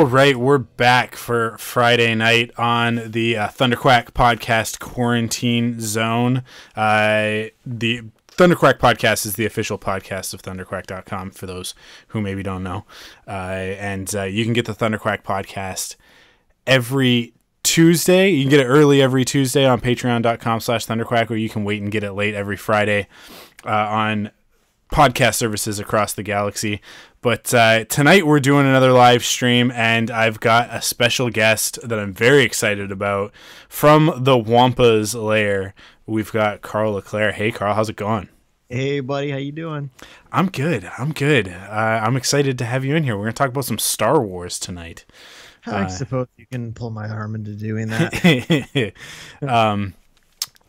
All right, we're back for Friday night on the uh, Thunderquack podcast quarantine zone. Uh, the Thunderquack podcast is the official podcast of thunderquack.com for those who maybe don't know. Uh, and uh, you can get the Thunderquack podcast every Tuesday. You can get it early every Tuesday on patreon.com slash thunderquack, or you can wait and get it late every Friday uh, on podcast services across the galaxy. But uh, tonight we're doing another live stream, and I've got a special guest that I'm very excited about from the Wampa's lair. We've got Carl Leclaire. Hey, Carl, how's it going? Hey, buddy, how you doing? I'm good. I'm good. Uh, I'm excited to have you in here. We're gonna talk about some Star Wars tonight. I Uh, suppose you can pull my arm into doing that. um,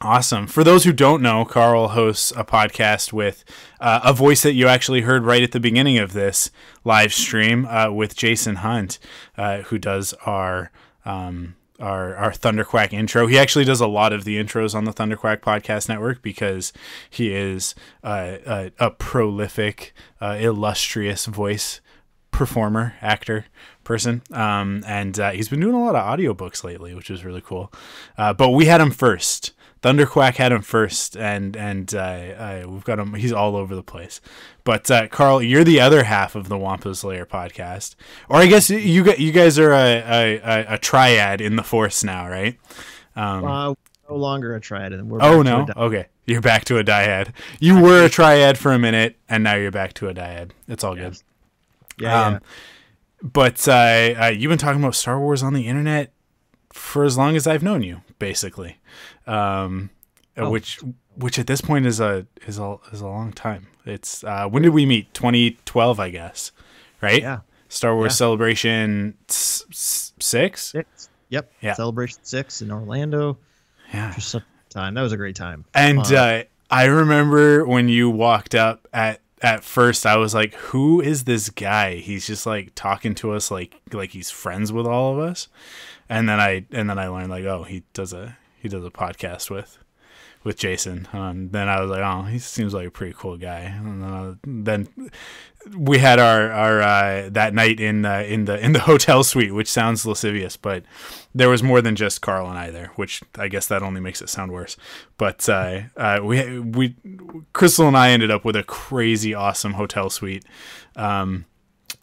awesome. For those who don't know, Carl hosts a podcast with uh, a voice that you actually heard right at the beginning of this live stream uh, with Jason Hunt, uh, who does our. Um, our, our Thunderquack intro. He actually does a lot of the intros on the Thunderquack podcast network because he is uh, a, a prolific, uh, illustrious voice performer, actor, person. Um, and uh, he's been doing a lot of audiobooks lately, which is really cool. But we had him first. Thunderquack had him first, and and uh, uh, we've got him. He's all over the place. But uh, Carl, you're the other half of the Wampa's Lair podcast, or I guess you you guys are a, a, a, triad in the Force now, right? Um, uh, no longer a triad, we're oh back to a no, okay, you're back to a dyad. You were a triad for a minute, and now you're back to a dyad. It's all good. yeah, um, But uh, uh, you've been talking about Star Wars on the internet for as long as I've known you, basically. Um, Oh. Which, which at this point is a is a is a long time. It's uh, when did we meet? 2012, I guess. Right? yeah. Star Wars Yeah. Celebration s- s- six. Six. Yep. Yeah. Celebration six in Orlando. Yeah. Just some time. That was a great time. And Uh, uh, I remember when you walked up at at first, I was like, "Who is this guy?" He's just like talking to us like like he's friends with all of us. And then I and then I learned like, oh, he does a he does a podcast with with Jason. Um, then I was like, oh, he seems like a pretty cool guy. And then, I- then we had our our uh, that night in uh, in the in the hotel suite, which sounds lascivious, but there was more than just Carl and I there, which I guess that only makes it sound worse. But uh, uh, we we Crystal and I ended up with a crazy awesome hotel suite. Um,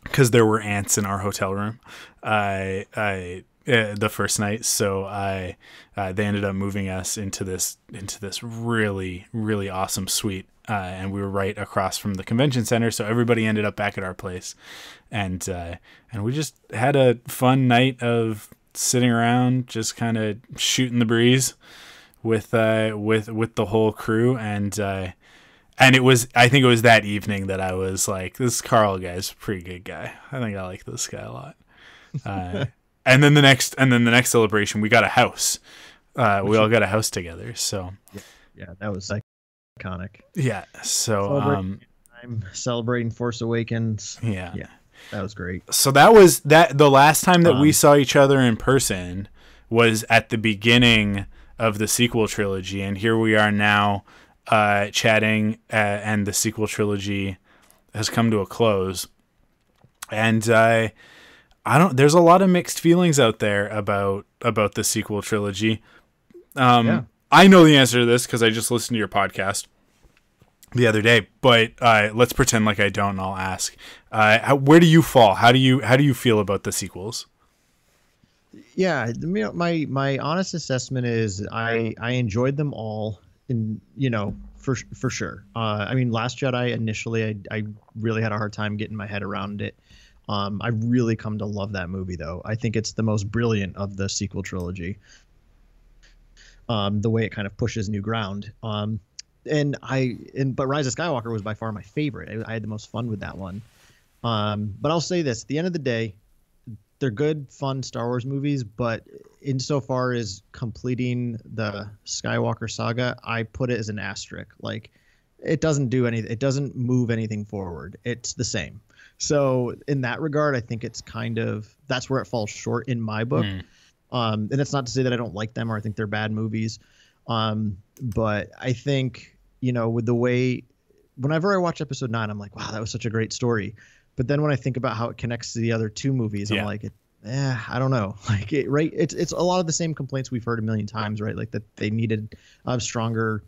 because there were ants in our hotel room. I I uh, the first night, so I uh, they ended up moving us into this into this really really awesome suite, uh, and we were right across from the convention center. So everybody ended up back at our place, and uh, and we just had a fun night of sitting around, just kind of shooting the breeze with uh with with the whole crew. And uh and it was i think it was that evening that i was like this carl guy's a pretty good guy. I think i like this guy a lot. Uh, and then the next and then the next celebration we got a house uh we all got a house together so Yeah, that was iconic. yeah so um I'm celebrating Force Awakens. yeah Yeah. That was great. so that was that the last time that we Um, saw each other in person was at the beginning of the sequel trilogy and here we are now uh chatting uh, and the sequel trilogy has come to a close and uh i don't there's a lot of mixed feelings out there about about the sequel trilogy um Yeah. i know the answer to this because i just listened to your podcast the other day but uh let's pretend like i don't and i'll ask uh how, where do you fall how do you how do you feel about the sequels Yeah, my my honest assessment is I I enjoyed them all, in you know for for sure. Uh, I mean, Last Jedi initially I I really had a hard time getting my head around it. Um, I really come to love that movie though. I think it's the most brilliant of the sequel trilogy. Um, the way it kind of pushes new ground. Um, and I and but Rise of Skywalker was by far my favorite. I, I had the most fun with that one. Um, but I'll say this: at the end of the day, they're good, fun Star Wars movies, but insofar as completing the Skywalker saga, I put it as an asterisk. Like, it doesn't do anything. It doesn't move anything forward. It's the same. So in that regard, I think it's kind of that's where it falls short in my book. Mm. Um, and it's not to say that I don't like them or I think they're bad movies. Um, but I think you know with the way whenever I watch episode nine, I'm like, wow, that was such a great story. But then when I think about how it connects to the other two movies, Yeah. I'm like, eh, I don't know. Like, it, right? It's it's a lot of the same complaints we've heard a million times, right? Like that they needed a stronger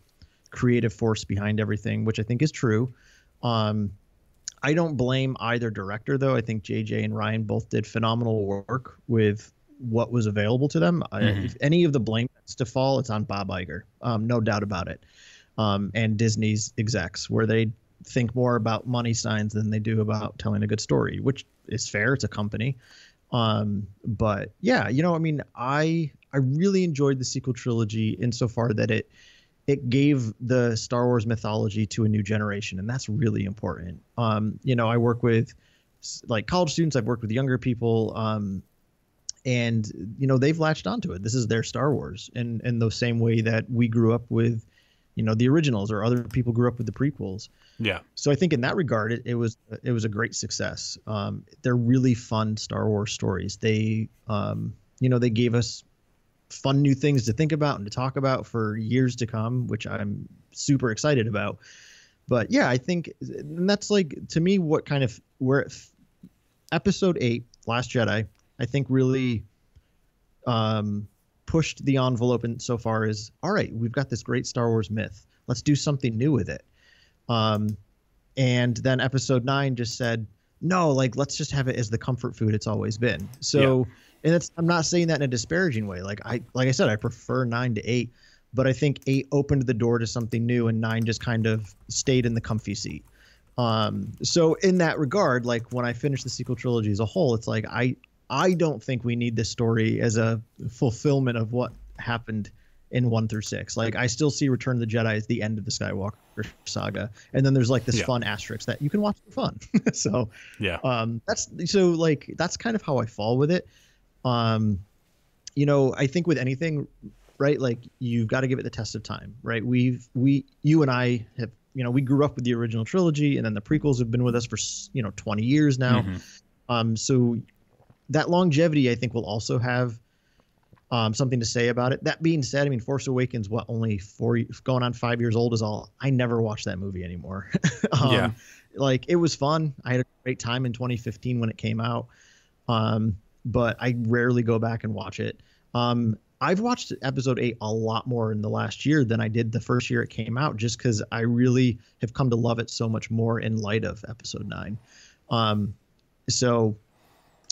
creative force behind everything, which I think is true. Um, I don't blame either director though. I think JJ and Ryan both did phenomenal work with what was available to them. I, Mhm. if any of the blame is to fall, it's on Bob Iger, um, no doubt about it, um, and Disney's execs, where they think more about money signs than they do about telling a good story, which is fair. It's a company. Um, but yeah, you know, I mean, I I really enjoyed the sequel trilogy insofar that it it gave the Star Wars mythology to a new generation, and that's really important. Um, you know, I work with like college students. I've worked with younger people, um, and you know they've latched onto it. This is their Star Wars, and in the same way that we grew up with, you know, the originals, or other people grew up with the prequels. Yeah. So I think in that regard, it, it was it was a great success. Um, they're really fun Star Wars stories. They, um, you know, they gave us fun new things to think about and to talk about for years to come, which I'm super excited about. But yeah, I think and that's like to me what kind of where episode eight, Last Jedi, I think really um, pushed the envelope in so far as all right, we've got this great Star Wars myth. Let's do something new with it. Um, and then episode nine just said, no, like let's just have it as the comfort food it's always been. So, and it's I'm not saying that in a disparaging way. Like I like I said, I prefer nine to eight, but I think eight opened the door to something new, and nine just kind of stayed in the comfy seat. Um, so in that regard, like when I finish the sequel trilogy as a whole, it's like I I don't think we need this story as a fulfillment of what happened in one through six. Like I still see Return of the Jedi as the end of the Skywalker saga, and then there's like this Yeah. fun asterisk that you can watch for fun. so Yeah. um, that's so like that's kind of how I fall with it. Um, you know, I think with anything, right? Like you've got to give it the test of time, right? We've we you and I have you know we grew up with the original trilogy, and then the prequels have been with us for you know 20 years now. Mhm. Um, so that longevity, I think, will also have um, something to say about it. That being said, I mean, Force Awakens, what only four, going on five years old is all. I never watched that movie anymore. um, Yeah. like it was fun. I had a great time in 2015 when it came out, um, but I rarely go back and watch it. Um, I've watched episode eight a lot more in the last year than I did the first year it came out, just because I really have come to love it so much more in light of episode nine. Um, so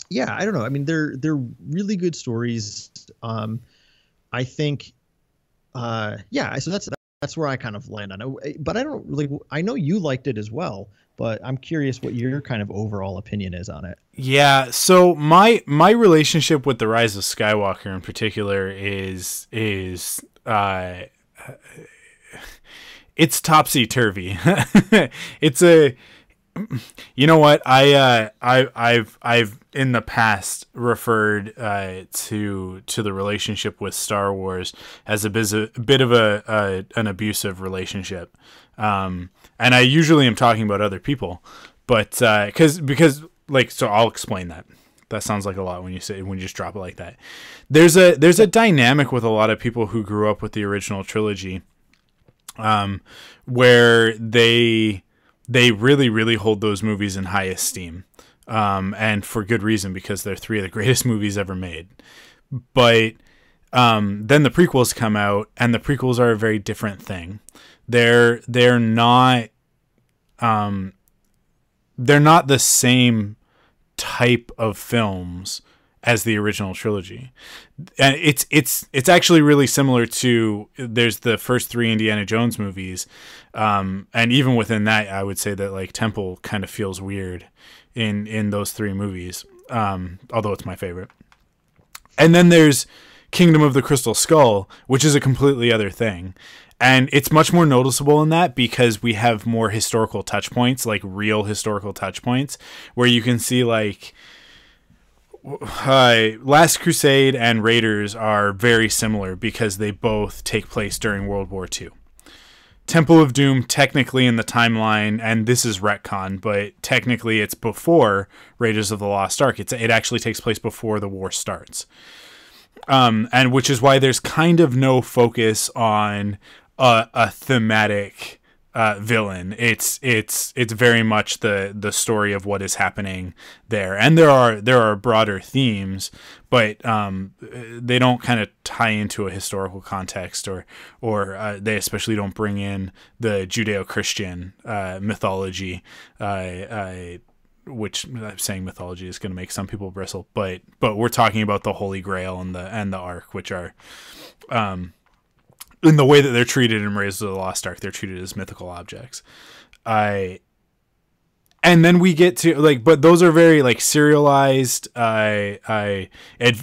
yeah, I don't know. I mean, they're they're really good stories. Um, I think, uh, yeah. So that's that's where I kind of land on it. But I don't really. I know you liked it as well, but I'm curious what your kind of overall opinion is on it. Yeah, so my my relationship with the Rise of Skywalker in particular is is uh it's topsy turvy. it's a you know what I uh I I've I've in the past referred uh to to the relationship with Star Wars as a, biz- a bit of a, a an abusive relationship. Um and I usually am talking about other people, but uh cuz because like so I'll explain that. That sounds like a lot when you say when you just drop it like that. There's a there's a dynamic with a lot of people who grew up with the original trilogy um where they they really really hold those movies in high esteem. Um and for good reason because they're three of the greatest movies ever made. But um then the prequels come out and the prequels are a very different thing. They're they're not um they're not the same type of films as the original trilogy. And it's it's it's actually really similar to there's the first three Indiana Jones movies, um, and even within that, I would say that like Temple kind of feels weird in in those three movies, um, although it's my favorite. And then there's Kingdom of the Crystal Skull, which is a completely other thing. And it's much more noticeable in that because we have more historical touch points, like real historical touch points, where you can see like uh, Last Crusade and Raiders are very similar because they both take place during World War II. Temple of Doom, technically in the timeline, and this is retcon, but technically it's before Raiders of the Lost Ark. It's, it actually takes place before the war starts. Um, and which is why there's kind of no focus on a, a thematic uh, villain. It's it's it's very much the the story of what is happening there, and there are there are broader themes, but um, they don't kind of tie into a historical context, or or uh, they especially don't bring in the Judeo Christian uh, mythology. Uh, which I'm saying mythology is going to make some people bristle, but but we're talking about the Holy Grail and the and the Ark, which are um, in the way that they're treated in Raiders of the Lost Ark, they're treated as mythical objects. I and then we get to like but those are very like serialized i i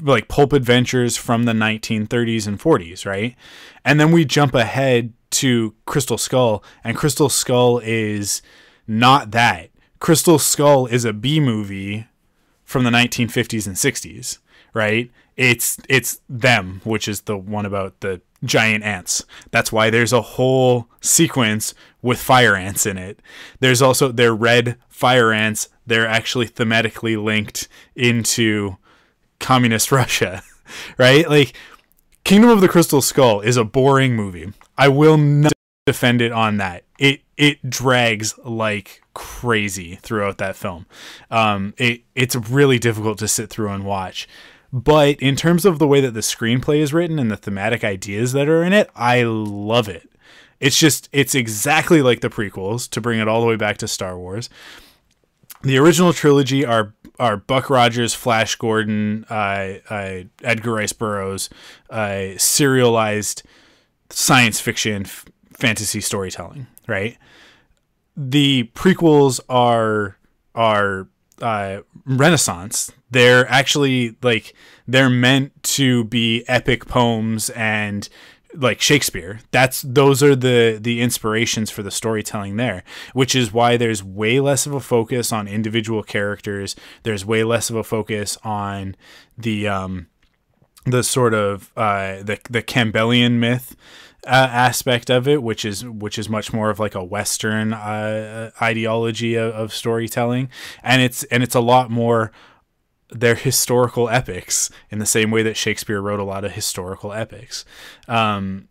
like pulp adventures from the 1930s and 40s right? And then we jump ahead to crystal skull and crystal skull is not that. Crystal skull is a b movie from the 1950s and 60s right? It's it's them which is the one about the giant ants. That's why there's a whole sequence with fire ants in it. There's also they're red fire ants. They're actually thematically linked into communist Russia, right? Like Kingdom of the Crystal Skull is a boring movie. I will not defend it on that. It it drags like crazy throughout that film. Um, it it's really difficult to sit through and watch. But in terms of the way that the screenplay is written and the thematic ideas that are in it, I love it. It's just, it's exactly like the prequels to bring it all the way back to Star Wars. The original trilogy are are Buck Rogers, Flash Gordon, uh, uh, Edgar Rice Burroughs, uh, serialized science fiction f- fantasy storytelling, right? The prequels are are uh, Renaissance. They're actually like they're meant to be epic poems and like Shakespeare. That's those are the the inspirations for the storytelling there, which is why there's way less of a focus on individual characters. There's way less of a focus on the um the sort of uh the the Campbellian myth uh, aspect of it, which is which is much more of like a Western uh, ideology of, of storytelling, and it's and it's a lot more they're historical epics in the same way that Shakespeare wrote a lot of historical epics. Um,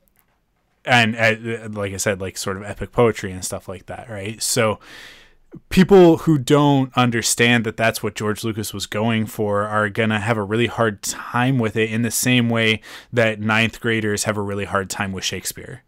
and uh, like I said, like sort of epic poetry and stuff like that, right? So people who don't understand that that's what George Lucas was going for are going to have a really hard time with it in the same way that ninth graders have a really hard time with Shakespeare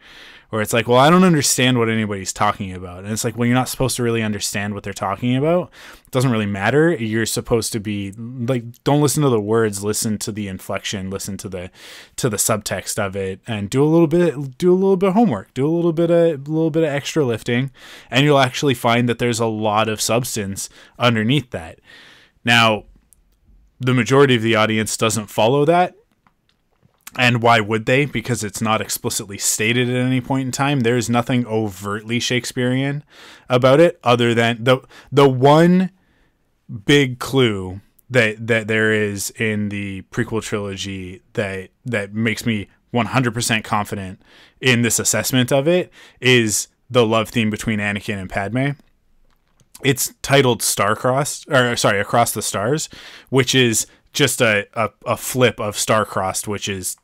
where it's like, well, I don't understand what anybody's talking about. And it's like, well, you're not supposed to really understand what they're talking about. It doesn't really matter. You're supposed to be like, don't listen to the words, listen to the inflection, listen to the to the subtext of it, and do a little bit do a little bit of homework, do a little bit of a little bit of extra lifting, and you'll actually find that there's a lot of substance underneath that. Now, the majority of the audience doesn't follow that and why would they? Because it's not explicitly stated at any point in time. There's nothing overtly Shakespearean about it, other than the the one big clue that that there is in the prequel trilogy that that makes me 100% confident in this assessment of it is the love theme between Anakin and Padme. It's titled Starcrossed, or sorry, Across the Stars, which is just a, a, a flip of Starcrossed, which is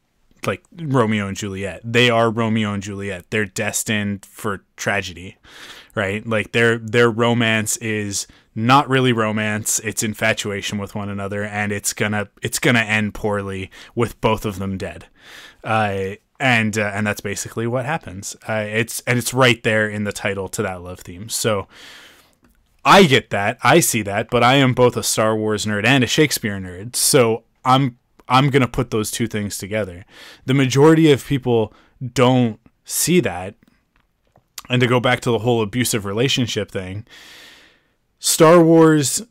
like Romeo and Juliet. They are Romeo and Juliet. They're destined for tragedy, right? Like their their romance is not really romance. It's infatuation with one another, and it's gonna it's gonna end poorly with both of them dead. Uh, and uh, and that's basically what happens. Uh, it's and it's right there in the title to that love theme. So. I get that. I see that, but I am both a Star Wars nerd and a Shakespeare nerd. So I'm I'm going to put those two things together. The majority of people don't see that. And to go back to the whole abusive relationship thing, Star Wars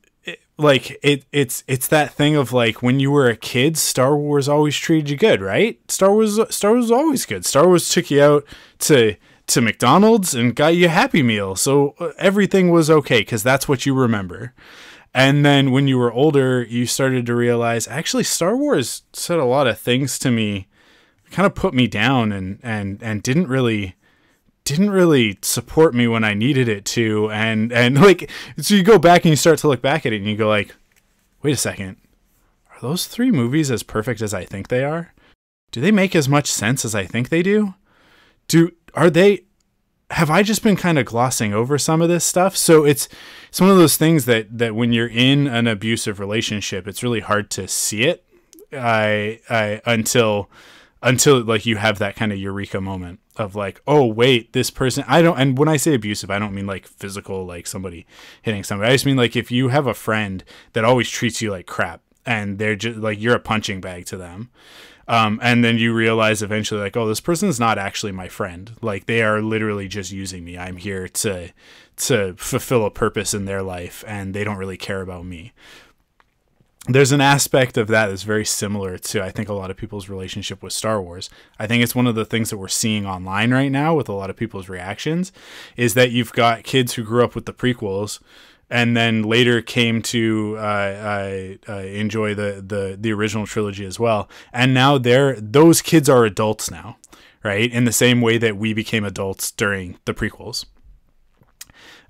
like it it's it's that thing of like when you were a kid Star Wars always treated you good, right? Star Wars Star Wars was always good. Star Wars took you out to to McDonald's and got you a happy meal. So uh, everything was okay cuz that's what you remember. And then when you were older, you started to realize actually Star Wars said a lot of things to me, kind of put me down and and and didn't really didn't really support me when I needed it to and and like so you go back and you start to look back at it and you go like wait a second are those three movies as perfect as I think they are do they make as much sense as I think they do do are they have I just been kind of glossing over some of this stuff? So it's it's one of those things that that when you're in an abusive relationship it's really hard to see it. I I until until like you have that kind of eureka moment of like oh wait this person i don't and when i say abusive i don't mean like physical like somebody hitting somebody. I just mean like if you have a friend that always treats you like crap and they're just like you're a punching bag to them um, and then you realize eventually like oh this person's not actually my friend. Like they are literally just using me. I'm here to to fulfill a purpose in their life and they don't really care about me. There's an aspect of that that's very similar to I think a lot of people's relationship with Star Wars. I think it's one of the things that we're seeing online right now with a lot of people's reactions is that you've got kids who grew up with the prequels and then later came to uh, enjoy the, the the original trilogy as well. And now they're those kids are adults now, right? In the same way that we became adults during the prequels.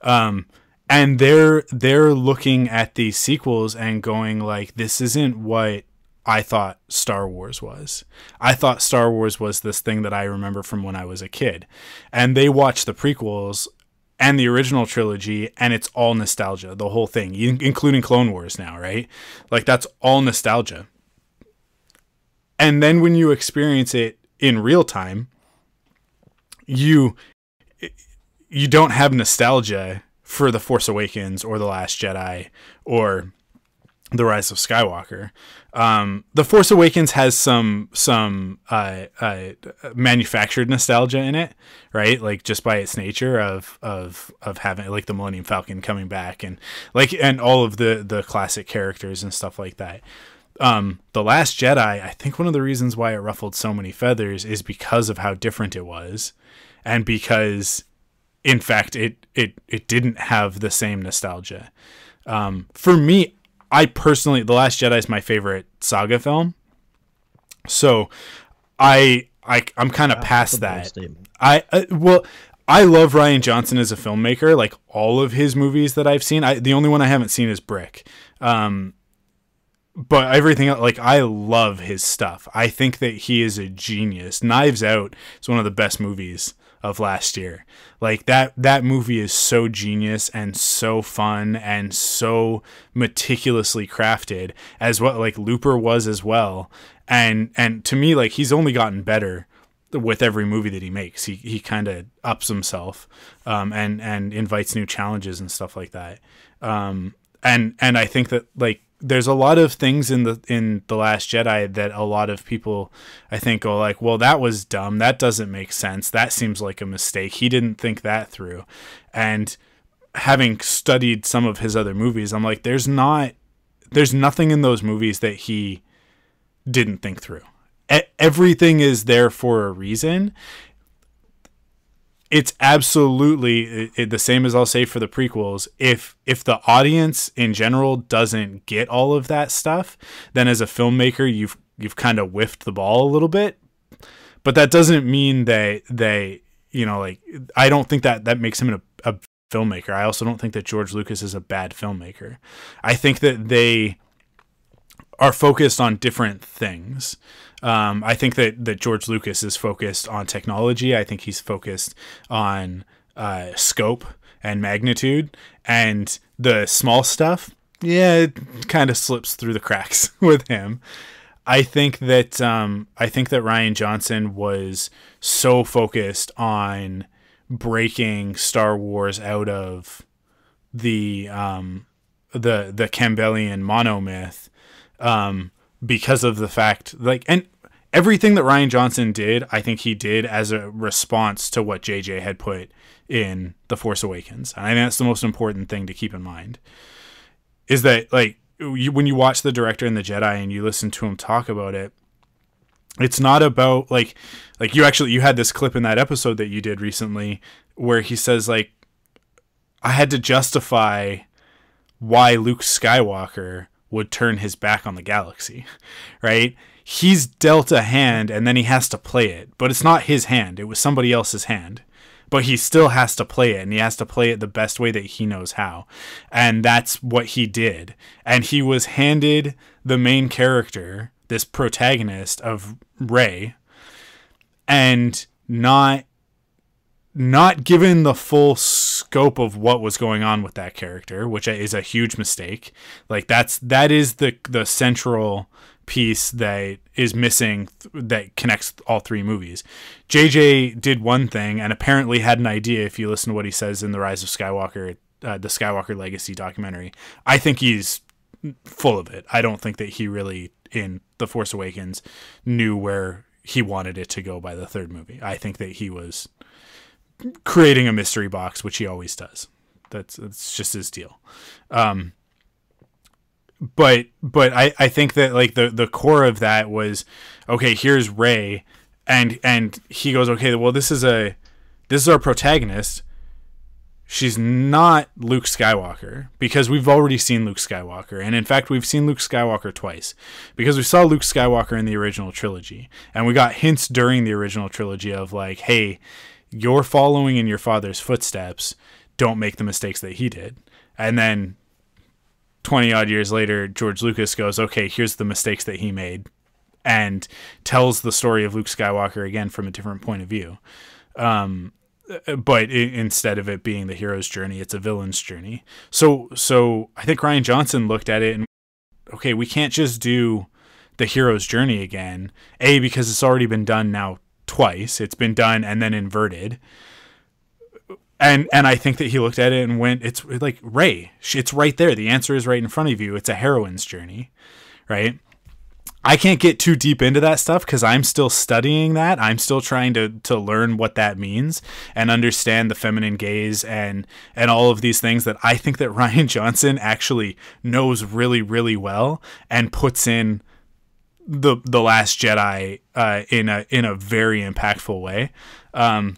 Um, and they're they're looking at these sequels and going like this isn't what I thought Star Wars was. I thought Star Wars was this thing that I remember from when I was a kid. And they watch the prequels and the original trilogy and it's all nostalgia, the whole thing, including Clone Wars now, right? Like that's all nostalgia. And then when you experience it in real time, you you don't have nostalgia for The Force Awakens or The Last Jedi or The Rise of Skywalker. Um, the Force Awakens has some some uh, uh, manufactured nostalgia in it, right? Like just by its nature of of of having like the Millennium Falcon coming back and like and all of the the classic characters and stuff like that. Um, the Last Jedi, I think one of the reasons why it ruffled so many feathers is because of how different it was, and because in fact it it it didn't have the same nostalgia. Um, for me, I personally, The Last Jedi is my favorite saga film. So, I I I'm kind of past that. I uh, well, I love Rian Johnson as a filmmaker. Like all of his movies that I've seen, I the only one I haven't seen is Brick. Um, but everything like I love his stuff. I think that he is a genius. Knives Out is one of the best movies of last year. Like that that movie is so genius and so fun and so meticulously crafted as what like Looper was as well. And and to me like he's only gotten better with every movie that he makes. He he kind of ups himself um, and and invites new challenges and stuff like that. Um, and and I think that like there's a lot of things in the in the last jedi that a lot of people i think go like well that was dumb. That doesn't make sense. That seems like a mistake. He didn't think that through. And having studied some of his other movies i'm like there's not there's nothing in those movies that he didn't think through. Everything is there for a reason it's absolutely it, the same as I'll say for the prequels. If if the audience in general doesn't get all of that stuff, then as a filmmaker, you've you've kind of whiffed the ball a little bit. But that doesn't mean that they, you know, like I don't think that that makes him a, a filmmaker. I also don't think that George Lucas is a bad filmmaker. I think that they are focused on different things. Um, I think that that George Lucas is focused on technology. I think he's focused on uh, scope and magnitude, and the small stuff. Yeah, it kind of slips through the cracks with him. I think that um, I think that Rian Johnson was so focused on breaking Star Wars out of the um, the the Campbellian monomyth um, because of the fact like and everything that Rian Johnson did, I think he did as a response to what JJ had put in The Force Awakens. And I think that's the most important thing to keep in mind. Is that like you, when you watch the director and the Jedi and you listen to him talk about it, it's not about like like you actually you had this clip in that episode that you did recently where he says like I had to justify why Luke Skywalker would turn his back on the galaxy, right? He's dealt a hand and then he has to play it, but it's not his hand. It was somebody else's hand. But he still has to play it and he has to play it the best way that he knows how. And that's what he did. And he was handed the main character, this protagonist of Rey, and not not given the full scope of what was going on with that character, which is a huge mistake. Like that's that is the the central piece that is missing that connects all three movies. JJ did one thing and apparently had an idea if you listen to what he says in the Rise of Skywalker uh, the Skywalker Legacy documentary. I think he's full of it. I don't think that he really in The Force Awakens knew where he wanted it to go by the third movie. I think that he was creating a mystery box, which he always does. That's that's just his deal. Um, but but I, I think that like the the core of that was okay. Here's Rey, and and he goes okay. Well, this is a this is our protagonist. She's not Luke Skywalker because we've already seen Luke Skywalker. And in fact, we've seen Luke Skywalker twice because we saw Luke Skywalker in the original trilogy. And we got hints during the original trilogy of like, hey, you're following in your father's footsteps. Don't make the mistakes that he did. And then 20 odd years later, George Lucas goes, okay, here's the mistakes that he made and tells the story of Luke Skywalker again from a different point of view. Um, but it, instead of it being the hero's journey, it's a villain's journey. So, so I think Rian Johnson looked at it and, okay, we can't just do the hero's journey again. A, because it's already been done now twice. It's been done and then inverted. And and I think that he looked at it and went, it's like Rey. It's right there. The answer is right in front of you. It's a heroine's journey, right? I can't get too deep into that stuff because I'm still studying that. I'm still trying to to learn what that means and understand the feminine gaze and and all of these things that I think that Rian Johnson actually knows really really well and puts in the the Last Jedi uh, in a in a very impactful way. Um,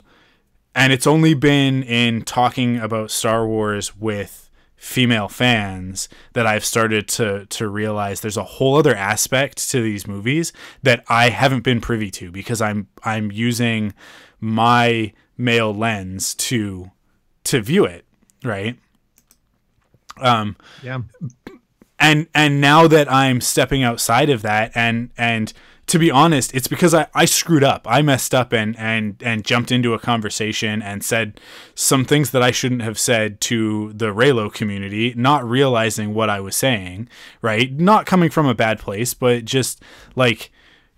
and it's only been in talking about Star Wars with female fans that I've started to to realize there's a whole other aspect to these movies that I haven't been privy to because I'm I'm using my male lens to to view it, right? Um Yeah and and now that I'm stepping outside of that and and to be honest, it's because I, I screwed up. I messed up and, and and jumped into a conversation and said some things that I shouldn't have said to the Reylo community, not realizing what I was saying, right? Not coming from a bad place, but just like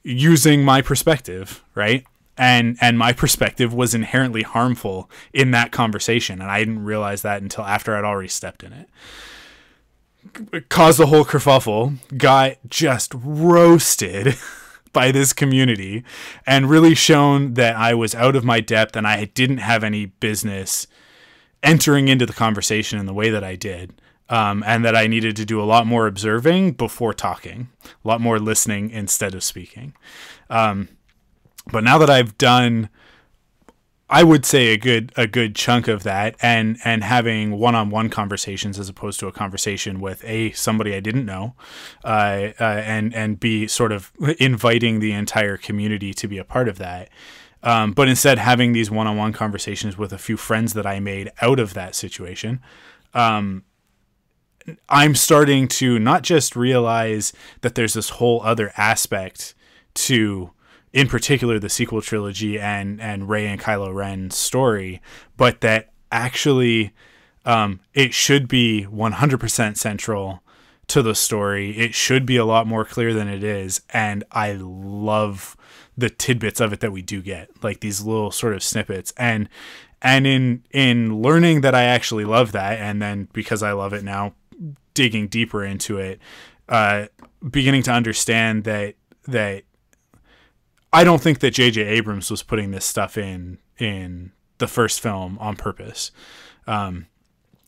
using my perspective, right? And and my perspective was inherently harmful in that conversation, and I didn't realize that until after I'd already stepped in it caused the whole kerfuffle, got just roasted by this community, and really shown that I was out of my depth and I didn't have any business entering into the conversation in the way that I did. Um, and that I needed to do a lot more observing before talking, a lot more listening instead of speaking. Um, but now that I've done I would say a good a good chunk of that and and having one-on-one conversations as opposed to a conversation with a somebody I didn't know uh, uh, and and be sort of inviting the entire community to be a part of that. Um, but instead having these one-on-one conversations with a few friends that I made out of that situation um, I'm starting to not just realize that there's this whole other aspect to in particular the sequel trilogy and and Rey and Kylo Ren's story, but that actually um, it should be 100% central to the story. It should be a lot more clear than it is, and I love the tidbits of it that we do get, like these little sort of snippets. And and in in learning that I actually love that, and then because I love it now, digging deeper into it, uh, beginning to understand that that I don't think that J.J. Abrams was putting this stuff in in the first film on purpose. Um,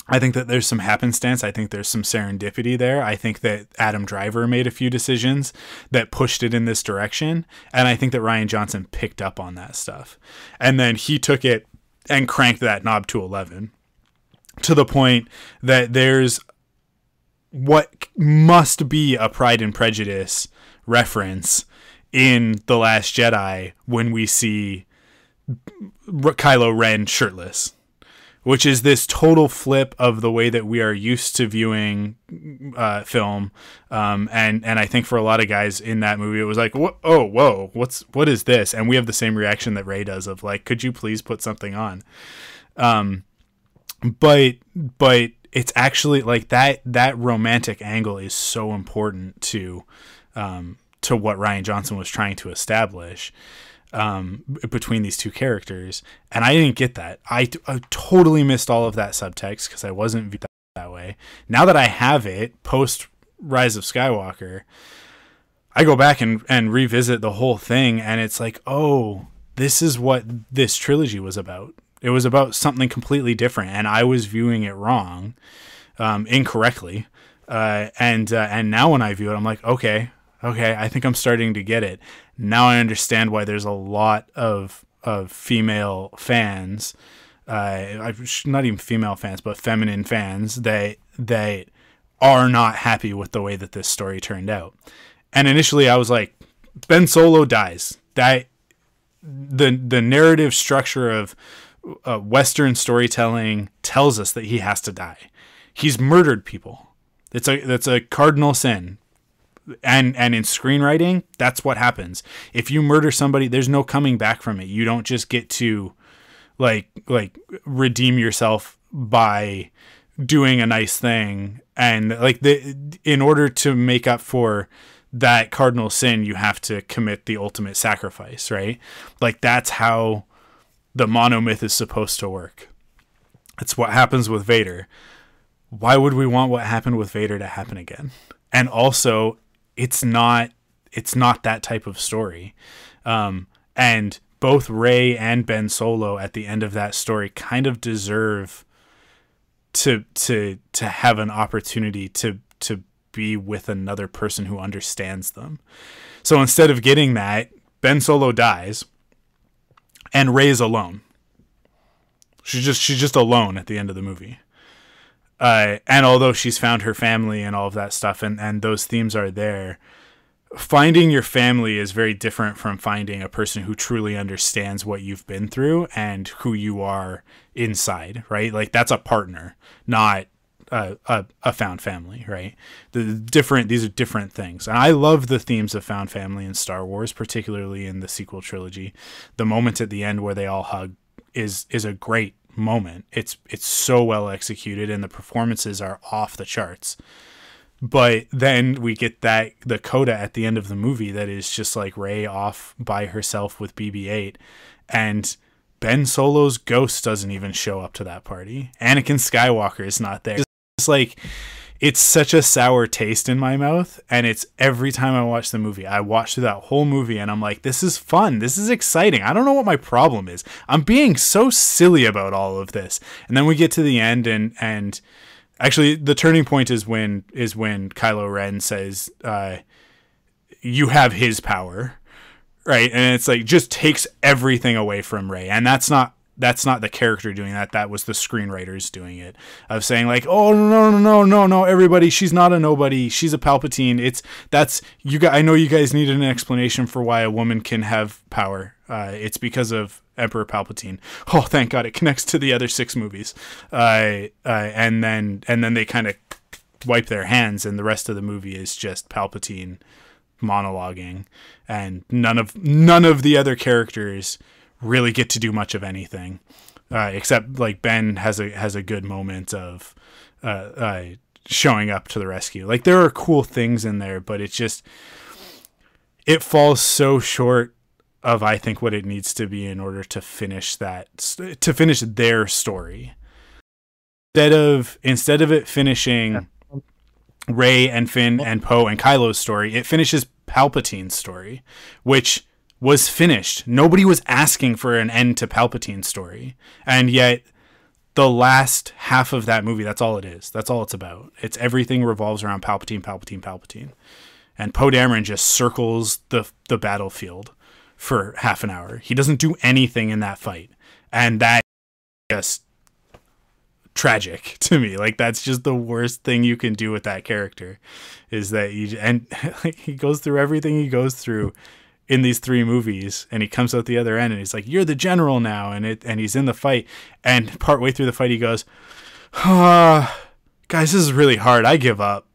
I think that there's some happenstance. I think there's some serendipity there. I think that Adam Driver made a few decisions that pushed it in this direction. And I think that Rian Johnson picked up on that stuff. And then he took it and cranked that knob to 11 to the point that there's what must be a Pride and Prejudice reference in The Last Jedi when we see Kylo Ren shirtless, which is this total flip of the way that we are used to viewing uh, film. Um, and and I think for a lot of guys in that movie, it was like, oh, whoa, what's what is this? And we have the same reaction that Rey does of like, could you please put something on? Um, but but it's actually like that that romantic angle is so important to um, to what Rian Johnson was trying to establish um, between these two characters, and I didn't get that. I, I totally missed all of that subtext because I wasn't that, that way. Now that I have it post Rise of Skywalker, I go back and and revisit the whole thing, and it's like, oh, this is what this trilogy was about. It was about something completely different, and I was viewing it wrong, um, incorrectly. Uh, and uh, and now when I view it, I'm like, okay, okay, I think I'm starting to get it. Now I understand why there's a lot of of female fans, uh, not even female fans, but feminine fans that that are not happy with the way that this story turned out. And initially, I was like, Ben Solo dies. That the the narrative structure of uh, Western storytelling tells us that he has to die. He's murdered people. It's a that's a cardinal sin and and in screenwriting that's what happens. If you murder somebody there's no coming back from it. You don't just get to like like redeem yourself by doing a nice thing. And like the in order to make up for that cardinal sin you have to commit the ultimate sacrifice right? Like that's how the monomyth is supposed to work. It's what happens with vader. Why would we want what happened with vader to happen again? And also it's not it's not that type of story. Um, and both Rey and Ben Solo at the end of that story kind of deserve to to to have an opportunity to to be with another person who understands them. So instead of getting that, Ben Solo dies and Rey is alone. She's just she's just alone at the end of the movie. Uh, and although she's found her family and all of that stuff, and, and those themes are there, finding your family is very different from finding a person who truly understands what you've been through and who you are inside, right? Like that's a partner, not a, a, a, found family, right? The different these are different things. And I love the themes of found family in Star Wars, particularly in the sequel trilogy. The moment at the end where they all hug is is a great moment. It's it's so well executed and the performances are off the charts. But then we get that the coda at the end of the movie that is just like Rey off by herself with BB-8 and Ben Solo's ghost doesn't even show up to that party. Anakin Skywalker is not there. It's like it's such a sour taste in my mouth and it's every time i watch the movie i watch through that whole movie and i'm like this is fun. This is exciting. I don't know what my problem is. I'm being so silly about all of this. And then we get to the end and and actually the turning point is when is when kylo ren says uh, you have his power right? And it's like just takes everything away from Rey and that's not that's not the character doing that. That was the screenwriters doing it. Of saying like, oh no no no no no everybody, she's not a nobody. She's a Palpatine. It's that's you. Guys, I know you guys needed an explanation for why a woman can have power. Uh, it's because of Emperor Palpatine. Oh, thank God, it connects to the other six movies. Uh, uh, and then and then they kind of wipe their hands, and the rest of the movie is just Palpatine monologuing, and none of none of the other characters really get to do much of anything, uh, except like Ben has a has a good moment of uh, uh, showing up to the rescue. Like there are cool things in there, but it's just it falls so short of I think what it needs to be in order to finish that to finish their story. Instead of instead of it finishing Rey and Finn and Poe and Kylo's story, it finishes Palpatine's story, which was finished. Nobody was asking for an end to Palpatine's story. And yet the last half of that movie, that's all it is. That's all it's about. It's everything revolves around Palpatine, Palpatine, Palpatine. And Poe Dameron just circles the the battlefield for half an hour. He doesn't do anything in that fight. And that just tragic to me. Like that's just the worst thing you can do with that character is that you and like, he goes through everything he goes through in these three movies and he comes out the other end and he's like you're the general now and it and he's in the fight and partway through the fight he goes ah, guys this is really hard. I give up.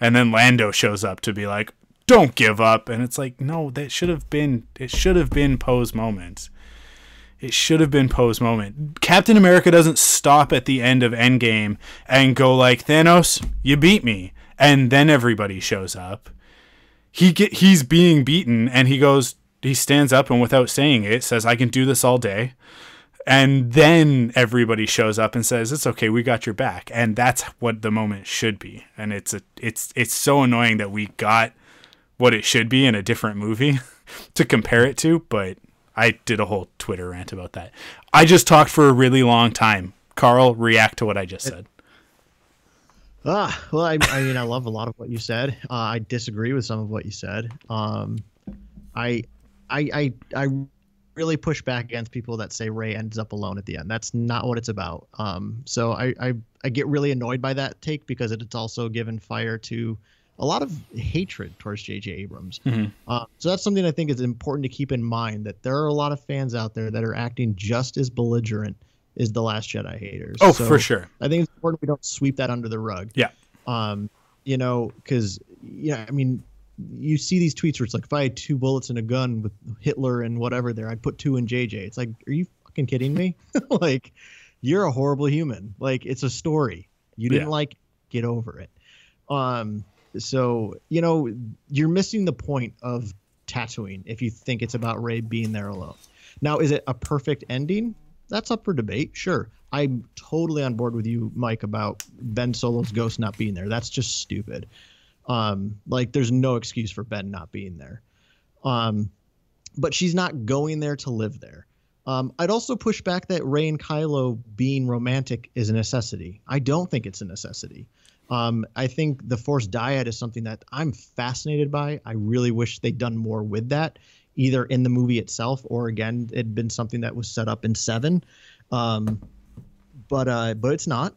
And then lando shows up to be like don't give up. And it's like no that should have been it should have been poe's moment. It should have been Poe's moment. Captain America doesn't stop at the end of Endgame and go like, "Thanos, you beat me," and then everybody shows up. He get he's being beaten, and he goes, he stands up and without saying it says, "I can do this all day." And then everybody shows up and says, "It's okay, we got your back." And that's what the moment should be. And it's a it's it's so annoying that we got what it should be in a different movie to compare it to, but I did a whole Twitter rant about that. I just talked for a really long time. Carl, react to what I just said. Ah, well, I, I mean, I love a lot of what you said. Uh, I disagree with some of what you said. Um, I, I, I, I really push back against people that say Rey ends up alone at the end. That's not what it's about. Um, so I, I, I get really annoyed by that take because it's also given fire to a lot of hatred towards J.J. Abrams. Mm-hmm. Uh, so that's something I think is important to keep in mind that there are a lot of fans out there that are acting just as belligerent as the Last Jedi haters. Oh, so for sure. I think it's important we don't sweep that under the rug. Yeah. Um, you know, because yeah, I mean, you see these tweets where it's like, if I had two bullets and a gun with Hitler and whatever there, I'd put two in JJ. It's like, are you fucking kidding me? like, you're a horrible human. Like, it's a story. You didn't yeah. like, get over it. Um, so, you know, you're missing the point of Tatooine if you think it's about Rey being there alone. Now, is it a perfect ending? That's up for debate. Sure. I'm totally on board with you, Mike, about Ben Solo's ghost not being there. That's just stupid. Um, like there's no excuse for Ben not being there. Um, but she's not going there to live there. Um, I'd also push back that Rey and Kylo being romantic is a necessity. I don't think it's a necessity. Um, I think the forced dyad is something that I'm fascinated by. I really wish they'd done more with that, either in the movie itself or again, it'd been something that was set up in seven. Um, but uh, but it's not.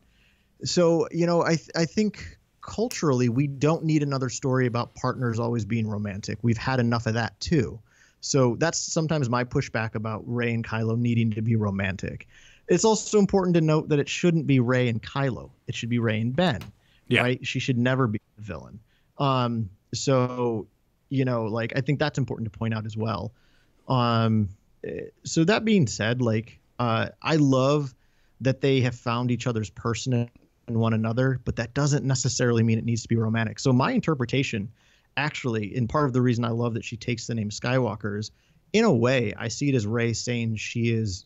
So you know, I th- I think culturally we don't need another story about partners always being romantic. We've had enough of that too. So that's sometimes my pushback about Rey and Kylo needing to be romantic. It's also important to note that it shouldn't be Rey and Kylo. It should be Rey and Ben yeah. right? She should never be the villain. Um, so you know, like I think that's important to point out as well. Um, so that being said, like uh, I love that they have found each other's person in one another, but that doesn't necessarily mean it needs to be romantic. So my interpretation, actually, and part of the reason I love that she takes the name Skywalker is, in a way, I see it as Rey saying she is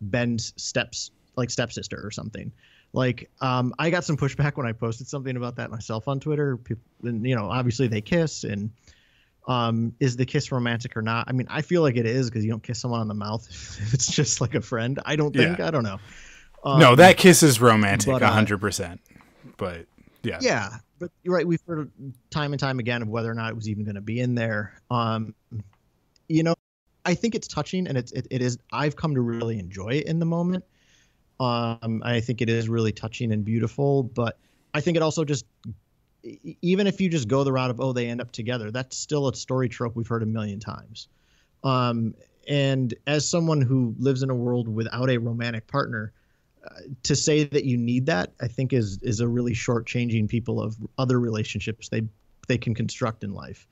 Ben's steps like stepsister or something. Like, um, I got some pushback when I posted something about that myself on Twitter. People, and, you know, obviously they kiss, and um, is the kiss romantic or not? I mean, I feel like it is because you don't kiss someone on the mouth if it's just like a friend. I don't think. Yeah. I don't know. Um, no, that kiss is romantic, uh, hundred percent. But yeah, yeah, but you're right. We've heard time and time again of whether or not it was even going to be in there. Um, you know, I think it's touching, and it's it, it is. I've come to really enjoy it in the moment. Um, I think it is really touching and beautiful, but I think it also just even if you just go the route of oh they end up together, that's still a story trope we've heard a million times. Um, and as someone who lives in a world without a romantic partner, uh, to say that you need that, I think is is a really short-changing people of other relationships they they can construct in life.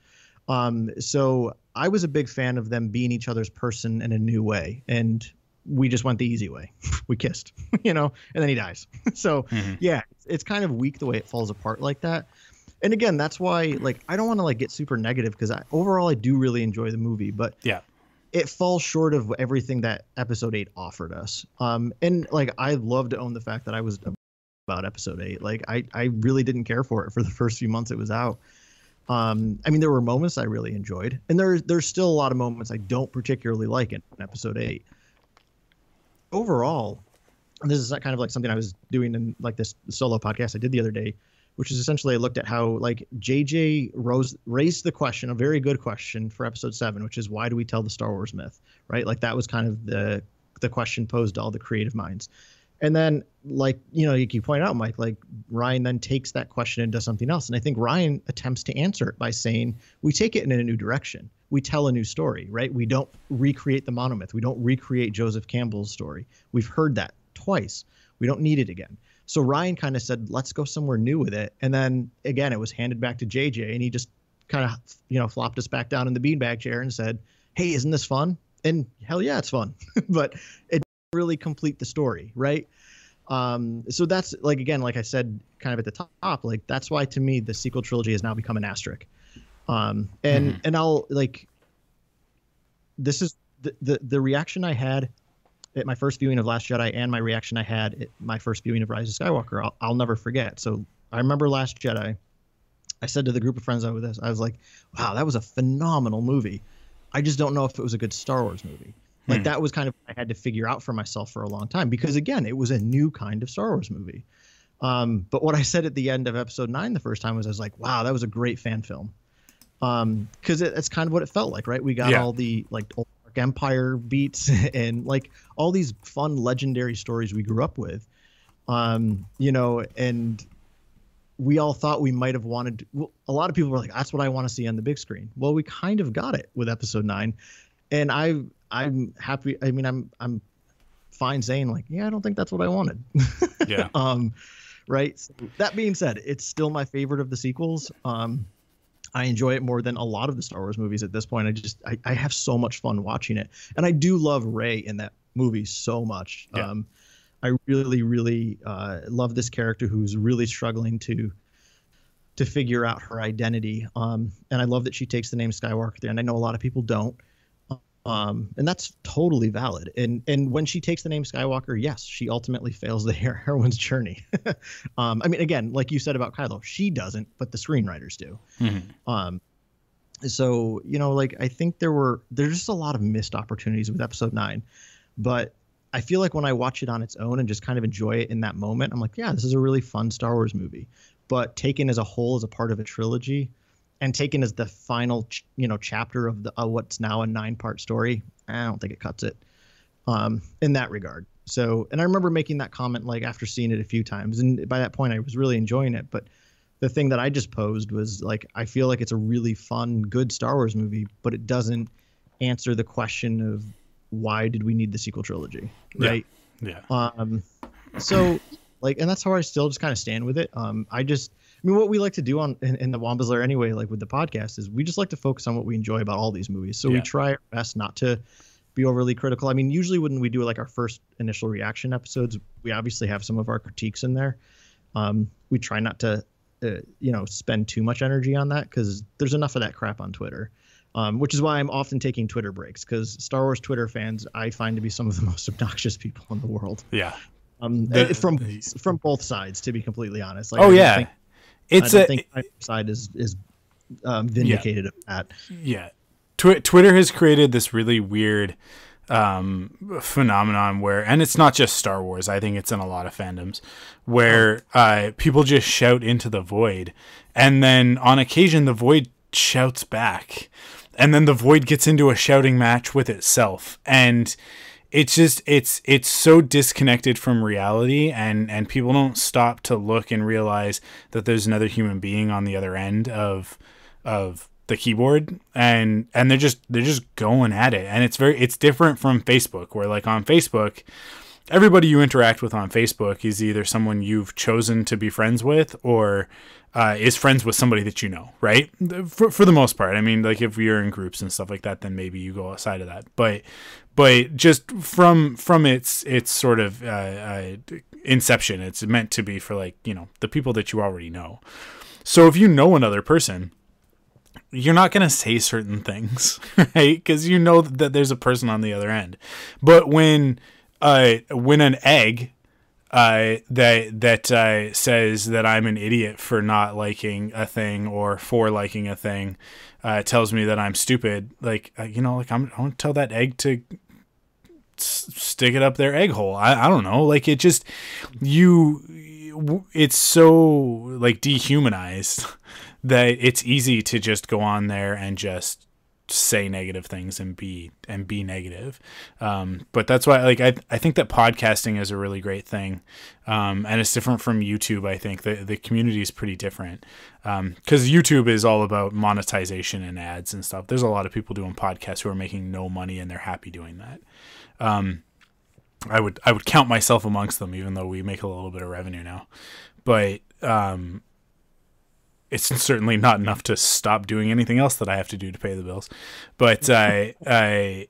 Um, so I was a big fan of them being each other's person in a new way, and we just went the easy way. we kissed, you know, and then he dies. so mm-hmm. yeah, it's, it's kind of weak the way it falls apart like that. And again, that's why like I don't want to like get super negative because I overall I do really enjoy the movie, but yeah, it falls short of everything that episode eight offered us. Um, and like I love to own the fact that I was about episode eight. Like I I really didn't care for it for the first few months it was out. Um, I mean, there were moments I really enjoyed, and there's there's still a lot of moments I don't particularly like in episode eight overall, this is kind of like something I was doing in like this solo podcast I did the other day, which is essentially I looked at how like JJ Rose raised the question, a very good question for episode seven, which is why do we tell the Star Wars myth, right? Like that was kind of the the question posed to all the creative minds. And then, like you know, you keep pointing out, Mike, like Rian then takes that question and does something else. And I think Rian attempts to answer it by saying, "We take it in a new direction. We tell a new story, right? We don't recreate the monomyth. We don't recreate Joseph Campbell's story. We've heard that twice. We don't need it again." So Rian kind of said, "Let's go somewhere new with it." And then again, it was handed back to JJ, and he just kind of you know flopped us back down in the beanbag chair and said, "Hey, isn't this fun?" And hell yeah, it's fun, but it really complete the story, right? Um, so that's like again, like I said, kind of at the top, like that's why to me the sequel trilogy has now become an asterisk. Um, and Mhm. and I'll like this is the, the the reaction I had at my first viewing of Last Jedi and my reaction I had at my first viewing of Rise of Skywalker. I'll, I'll never forget. So I remember Last Jedi. I said to the group of friends I was with, I was like, "Wow, that was a phenomenal movie." I just don't know if it was a good Star Wars movie. Like Hmm. that was kind of what I had to figure out for myself for a long time because again, it was a new kind of Star Wars movie. Um, but what I said at the end of Episode Nine the first time was, I was like, "Wow, that was a great fan film," because it, it's kind of what it felt like, right? We got Yeah. all the like old Dark Empire beats and like all these fun legendary stories we grew up with, um, you know, and we all thought we might have wanted well, a lot of people were like that's what i want to see on the big screen well we kind of got it with episode 9 and i i'm happy i mean i'm i'm fine saying like yeah i don't think that's what i wanted Yeah. um right so that being said it's still my favorite of the sequels um i enjoy it more than a lot of the star wars movies at this point i just i, I have so much fun watching it and i do love Rey in that movie so much Yeah. um I really, really uh, love this character who's really struggling to to figure out her identity. Um, and I love that she takes the name Skywalker there. And I know a lot of people don't. Um, and that's totally valid. And and when she takes the name Skywalker, yes, she ultimately fails the her- heroine's journey. um, I mean, again, like you said about Kylo, she doesn't, but the screenwriters do. Mhm. Um, so you know, like I think there were there's just a lot of missed opportunities with Episode Nine, but I feel like when I watch it on its own and just kind of enjoy it in that moment, I'm like, yeah, this is a really fun Star Wars movie. But taken as a whole, as a part of a trilogy, and taken as the final, ch- you know, chapter of the uh, what's now a nine-part story, I don't think it cuts it um, in that regard. So, and I remember making that comment like after seeing it a few times, and by that point, I was really enjoying it. But the thing that I just posed was like, I feel like it's a really fun, good Star Wars movie, but it doesn't answer the question of why did we need the sequel trilogy, right? Yeah. Um, so like, and that's how I still just kind of stand with it. Um, I just, mean, what we like to do on in, in the Wampa's Lair anyway, like with the podcast, is we just like to focus on what we enjoy about all these movies. So we try our best not to be overly critical. I mean, usually when we do like our first initial reaction episodes, we obviously have some of our critiques in there. Um, we try not to, uh, you know, spend too much energy on that because there's enough of that crap on Twitter. Um, which is why I'm often taking Twitter breaks because Star Wars Twitter fans I find to be some of the most obnoxious people in the world. Yeah. Um, The- from the- from both sides, to be completely honest. Like, Oh yeah. Think, it's I don't a think either side is is um, vindicated of that. yeah. Twi- Twitter has created this really weird um phenomenon where and it's not just Star Wars I think it's in a lot of fandoms where uh people just shout into the void and then on occasion the void shouts back and then the void gets into a shouting match with itself and it's just it's it's so disconnected from reality and and people don't stop to look and realize that there's another human being on the other end of of the keyboard and and they're just they're just going at it and it's very it's different from Facebook where like on Facebook everybody you interact with on Facebook is either someone you've chosen to be friends with or uh, is friends with somebody that you know, right? For, for the most part. I mean, like if you're in groups and stuff like that, then maybe you go outside of that. But but just from from its its sort of uh, uh, inception, it's meant to be for like you know the people that you already know. So if you know another person, you're not going to say certain things, right? Because you know that there's a person on the other end. But when uh, when an egg uh, that that uh, says that I'm an idiot for not liking a thing or for liking a thing uh, tells me that I'm stupid. Like uh, you know, like I'm I to tell that egg to stick it up their egg hole. I, I don't know. Like it just you. It's so like dehumanized that it's easy to just go on there and just say negative things and be and be negative. Um, but that's why like I I think that podcasting is a really great thing, um, and it's different from YouTube. I think the the community is pretty different because um, YouTube is all about monetization and ads and stuff. There's a lot of people doing podcasts who are making no money and they're happy doing that. Um, I would I would count myself amongst them, even though we make a little bit of revenue now. But um, it's certainly not enough to stop doing anything else that I have to do to pay the bills. But I, I,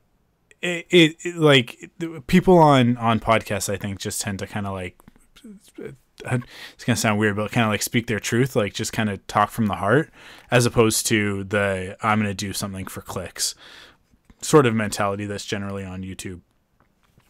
it, it, it, like people on on podcasts, I think just tend to kind of like it's gonna sound weird, but kind of like speak their truth, like just kind of talk from the heart, as opposed to the I'm gonna do something for clicks sort of mentality that's generally on YouTube.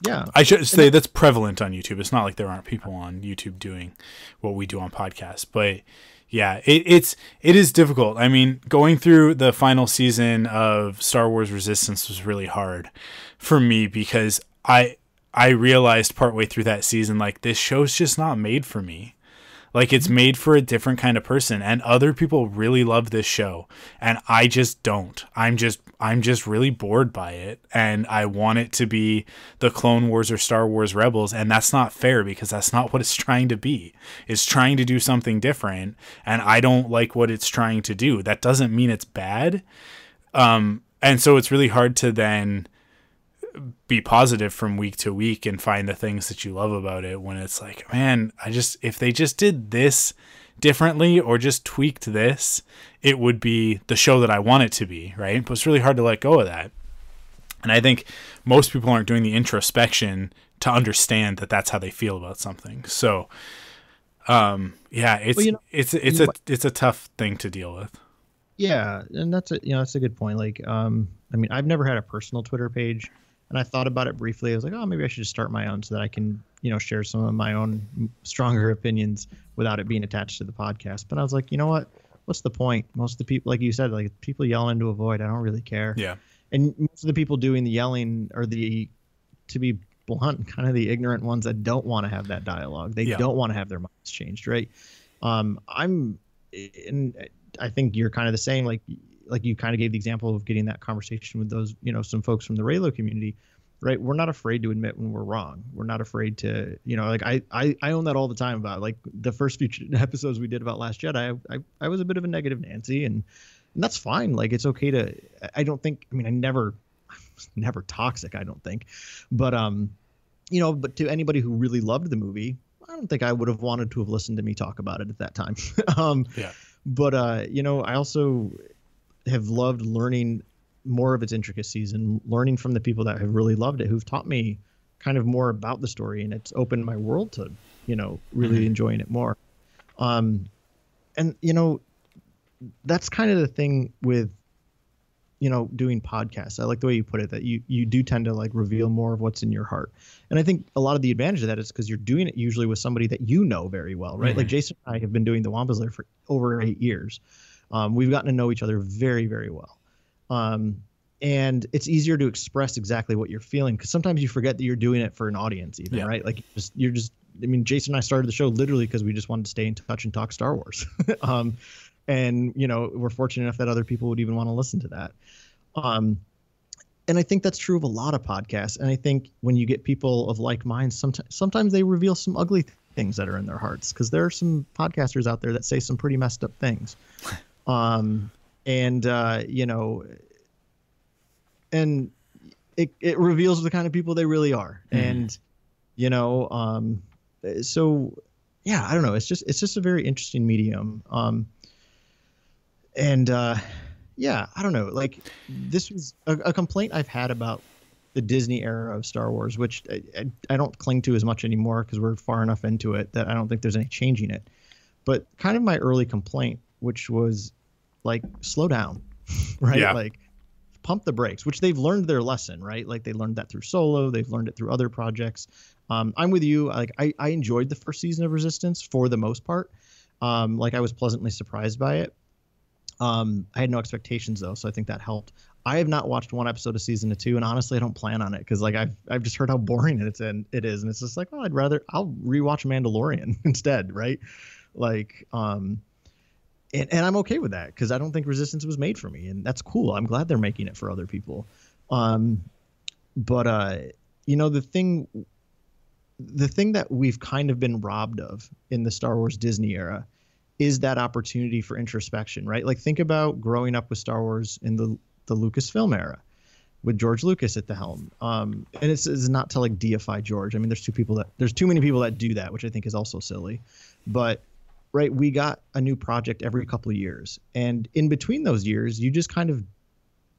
Yeah, I should say that's prevalent on YouTube. It's not like there aren't people on YouTube doing what we do on podcasts, but yeah, it, it's it is difficult. I mean, going through the final season of Star Wars Resistance was really hard for me because I I realized partway through that season like this show's just not made for me. Like it's made for a different kind of person and other people really love this show and I just don't. I'm just I'm just really bored by it and I want it to be the Clone Wars or Star Wars Rebels and that's not fair because that's not what it's trying to be. It's trying to do something different and I don't like what it's trying to do. That doesn't mean it's bad. Um and so it's really hard to then be positive from week to week and find the things that you love about it when it's like, man, I just if they just did this differently or just tweaked this, it would be the show that I want it to be, right? But it's really hard to let go of that. And I think most people aren't doing the introspection to understand that that's how they feel about something. So um yeah, it's well, you know, it's it's a it's a tough thing to deal with. Yeah, and that's a you know that's a good point. Like, um, I mean, I've never had a personal Twitter page, and I thought about it briefly. I was like, oh, maybe I should just start my own so that I can, you know, share some of my own stronger opinions without it being attached to the podcast. But I was like, you know what? What's the point? Most of the people, like you said, like people yelling into a void. I don't really care. Yeah. And most of the people doing the yelling are the, to be blunt, kind of the ignorant ones that don't want to have that dialogue. They yeah. don't want to have their minds changed, right? Um, I'm, and I think you're kind of the same. Like like you kind of gave the example of getting that conversation with those, you know, some folks from the Reylo community, right? We're not afraid to admit when we're wrong. We're not afraid to, you know, like I, I, I own that all the time about like the first few episodes we did about Last Jedi. I, I, I was a bit of a negative Nancy, and, and that's fine. Like it's okay to. I don't think. I mean, I never, never toxic. I don't think, but um, you know, but to anybody who really loved the movie, I don't think I would have wanted to have listened to me talk about it at that time. um, yeah. But uh, you know, I also have loved learning more of its intricacies and learning from the people that have really loved it, who've taught me kind of more about the story, and it's opened my world to, you know, really mm-hmm. enjoying it more. Um, and you know, that's kind of the thing with, you know, doing podcasts. I like the way you put it that you you do tend to like reveal more of what's in your heart, and I think a lot of the advantage of that is because you're doing it usually with somebody that you know very well, right? Mm-hmm. Like Jason and I have been doing the Wampas Lair for over eight years. Um, we've gotten to know each other very, very well. Um, and it's easier to express exactly what you're feeling because sometimes you forget that you're doing it for an audience, even yeah. right? Like you're just, you're just, I mean, Jason and I started the show literally because we just wanted to stay in touch and talk Star Wars. um, and you know, we're fortunate enough that other people would even want to listen to that. Um, and I think that's true of a lot of podcasts. And I think when you get people of like minds, sometimes sometimes they reveal some ugly things that are in their hearts because there are some podcasters out there that say some pretty messed up things. um, and uh, you know, and it it reveals the kind of people they really are, mm. and you know, um, so yeah, I don't know. It's just it's just a very interesting medium. Um, and uh, yeah, I don't know. Like this was a, a complaint I've had about the Disney era of Star Wars, which I, I, I don't cling to as much anymore because we're far enough into it that I don't think there's any changing it. But kind of my early complaint which was like slow down, right? Yeah. Like pump the brakes, which they've learned their lesson, right? Like they learned that through Solo, they've learned it through other projects. Um, I'm with you. Like I, I enjoyed the first season of Resistance for the most part. Um, like I was pleasantly surprised by it. Um, I had no expectations though, so I think that helped. I have not watched one episode of season two, and honestly, I don't plan on it because like I've I've just heard how boring it's and it is, and it's just like, oh, I'd rather I'll rewatch Mandalorian instead, right? Like, um, and, and I'm okay with that because I don't think Resistance was made for me, and that's cool. I'm glad they're making it for other people. Um, but uh, you know the thing, the thing that we've kind of been robbed of in the Star Wars Disney era is that opportunity for introspection, right? Like think about growing up with Star Wars in the the Lucasfilm era with George Lucas at the helm. Um, and it's, it's not to like deify George. I mean, there's two people that there's too many people that do that, which I think is also silly. But right, we got a new project every couple of years, and in between those years, you just kind of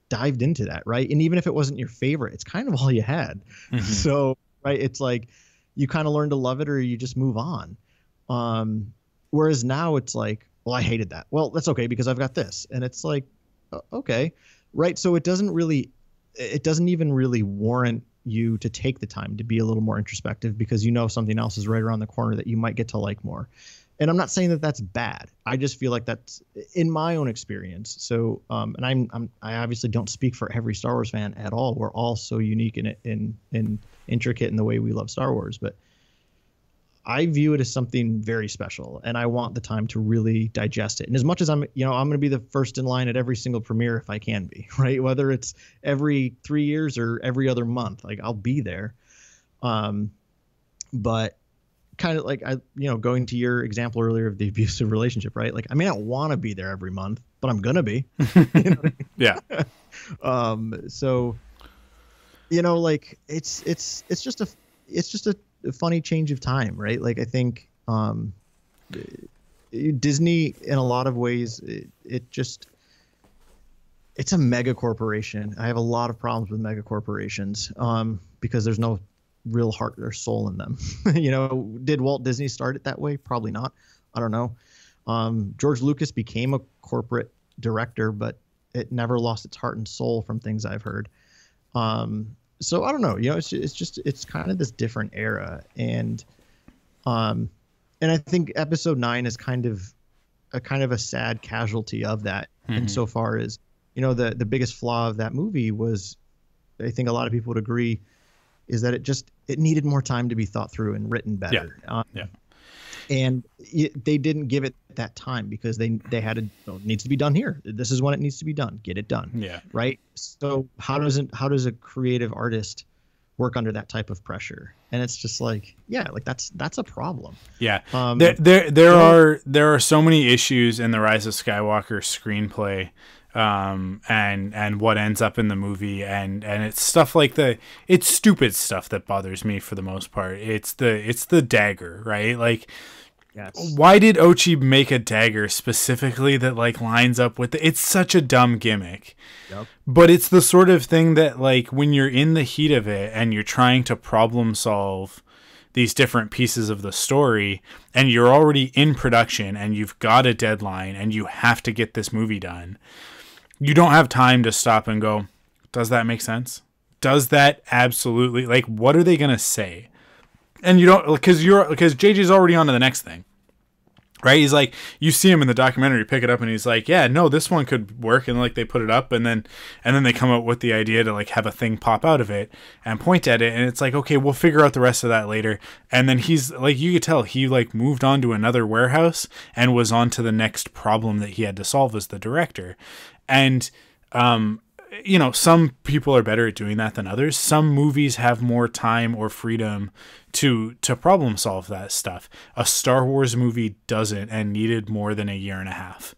dived into that, right? And even if it wasn't your favorite, it's kind of all you had. Mm-hmm. So right, it's like you kind of learn to love it or you just move on. Um, whereas now it's like, well, I hated that. Well, that's okay because I've got this, and it's like, okay, right? So it doesn't really it doesn't even really warrant you to take the time to be a little more introspective because you know something else is right around the corner that you might get to like more. And I'm not saying that that's bad. I just feel like that's in my own experience. So, um, and I'm, I'm, I obviously don't speak for every Star Wars fan at all. We're all so unique and in, in, in intricate in the way we love Star Wars. But I view it as something very special, and I want the time to really digest it. And as much as I'm, you know, I'm going to be the first in line at every single premiere if I can be, right? Whether it's every three years or every other month, like I'll be there. Um, but kind of like I, you know, going to your example earlier of the abusive relationship, right? Like I may not want to be there every month, but I'm gonna be. yeah. um. So, you know, like it's it's it's just a it's just a funny change of time, right? Like I think um, Disney, in a lot of ways, it, it, just it's a mega corporation. I have a lot of problems with mega corporations um, because there's no real heart or soul in them. you know, did Walt Disney start it that way? Probably not. I don't know. Um, George Lucas became a corporate director, but it never lost its heart and soul from things I've heard. Um, so I don't know. You know, it's it's just it's kind of this different era, and um, and I think episode nine is kind of a kind of a sad casualty of that. Mm-hmm. Insofar as you know, the the biggest flaw of that movie was, I think a lot of people would agree, is that it just it needed more time to be thought through and written better. Yeah. Um, yeah and it, they didn't give it that time because they they had it, oh, it needs to be done here. This is when it needs to be done. Get it done. Yeah. Right. So how does it how does a creative artist work under that type of pressure? And it's just like yeah, like that's that's a problem. Yeah. Um, there there there so, are there are so many issues in the Rise of Skywalker screenplay um, and and what ends up in the movie and and it's stuff like the it's stupid stuff that bothers me for the most part. It's the it's the dagger, right? Like yes. why did Ochi make a dagger specifically that like lines up with the, it's such a dumb gimmick. Yep. But it's the sort of thing that like when you're in the heat of it and you're trying to problem solve these different pieces of the story and you're already in production and you've got a deadline and you have to get this movie done you don't have time to stop and go, does that make sense? Does that absolutely like what are they gonna say? And you don't because you're because JJ's already on to the next thing. Right? He's like you see him in the documentary, pick it up and he's like, Yeah, no, this one could work and like they put it up and then and then they come up with the idea to like have a thing pop out of it and point at it and it's like, okay, we'll figure out the rest of that later. And then he's like you could tell he like moved on to another warehouse and was on to the next problem that he had to solve as the director and um, you know some people are better at doing that than others. Some movies have more time or freedom to to problem solve that stuff. A star wars movie doesn't and needed more than a year and a half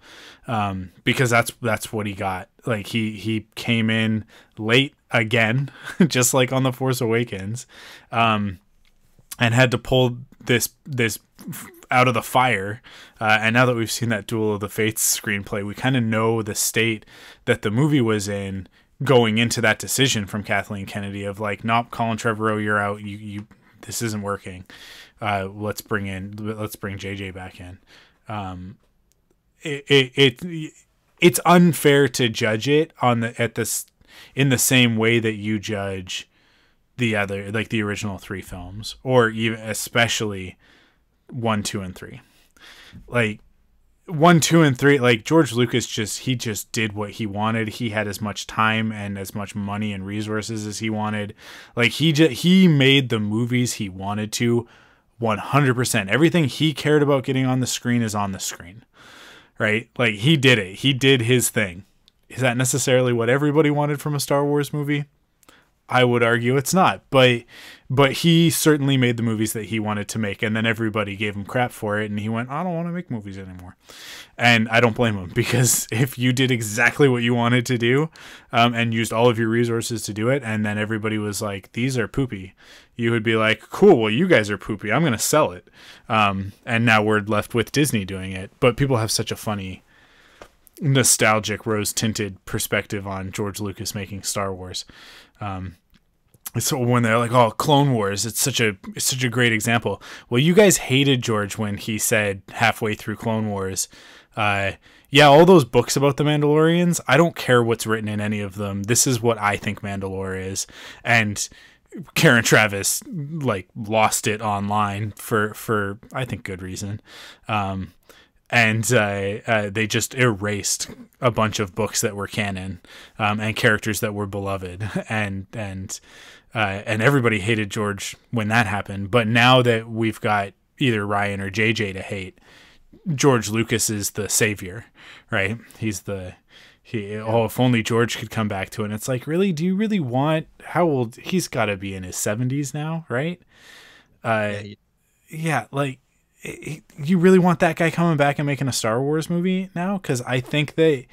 um, because that's that's what he got. Like he he came in late again just like on the force awakens um, and had to pull this this out of the fire. Uh, and now that we've seen that Duel of the Fates screenplay, we kind of know the state that the movie was in going into that decision from Kathleen Kennedy of like, nope, Colin Trevorrow, you're out. You, you, this isn't working. Uh, let's bring in, let's bring JJ back in. Um, it, it, it, it's unfair to judge it on the, at this, in the same way that you judge the other, like the original three films, or even especially one, two, and three. Like one, two, and three, like George Lucas just he just did what he wanted. He had as much time and as much money and resources as he wanted. Like he just he made the movies he wanted to 100%. Everything he cared about getting on the screen is on the screen. right? Like he did it. He did his thing. Is that necessarily what everybody wanted from a Star Wars movie? I would argue it's not, but but he certainly made the movies that he wanted to make, and then everybody gave him crap for it, and he went, "I don't want to make movies anymore," and I don't blame him because if you did exactly what you wanted to do, um, and used all of your resources to do it, and then everybody was like, "These are poopy," you would be like, "Cool, well, you guys are poopy. I'm gonna sell it," um, and now we're left with Disney doing it. But people have such a funny nostalgic rose tinted perspective on George Lucas making Star Wars. Um, so when they're like, "Oh, Clone Wars," it's such a it's such a great example. Well, you guys hated George when he said halfway through Clone Wars, uh, "Yeah, all those books about the Mandalorians, I don't care what's written in any of them. This is what I think Mandalore is." And Karen Traviss like lost it online for for I think good reason. Um, and uh, uh, they just erased a bunch of books that were canon um, and characters that were beloved, and and uh, and everybody hated George when that happened. But now that we've got either Rian or JJ to hate, George Lucas is the savior, right? He's the he. Yeah. Oh, if only George could come back to it. And it's like, really? Do you really want? How old? He's got to be in his seventies now, right? Uh, yeah, yeah like you really want that guy coming back and making a Star Wars movie now? Because I think that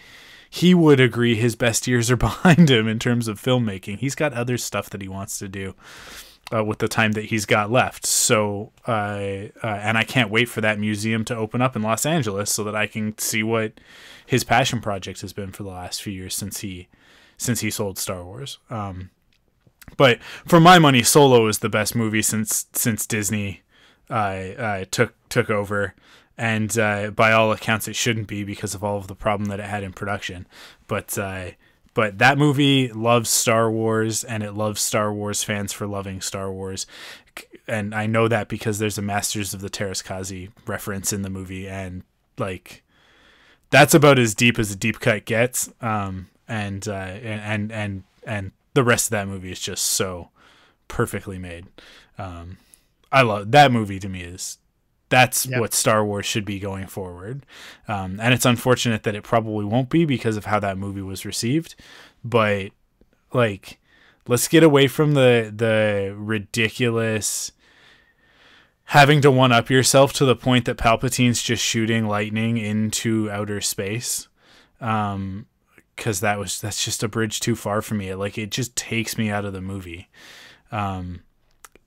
he would agree his best years are behind him in terms of filmmaking. He's got other stuff that he wants to do uh, with the time that he's got left. So, uh, uh, and I can't wait for that museum to open up in Los Angeles so that I can see what his passion project has been for the last few years since he since he sold Star Wars. Um, but for my money, Solo is the best movie since since Disney uh, took took over, and uh, by all accounts, it shouldn't be because of all of the problem that it had in production. But uh, but that movie loves Star Wars, and it loves Star Wars fans for loving Star Wars. And I know that because there's a Masters of the Teräs Käsi reference in the movie, and like that's about as deep as a deep cut gets. Um, and uh, and and and the rest of that movie is just so perfectly made. Um, I love that movie. To me, is that's yep. what Star Wars should be going forward. Um, and it's unfortunate that it probably won't be because of how that movie was received. But like, let's get away from the the ridiculous having to one up yourself to the point that Palpatine's just shooting lightning into outer space. Um, because that was that's just a bridge too far for me. like it just takes me out of the movie. Um,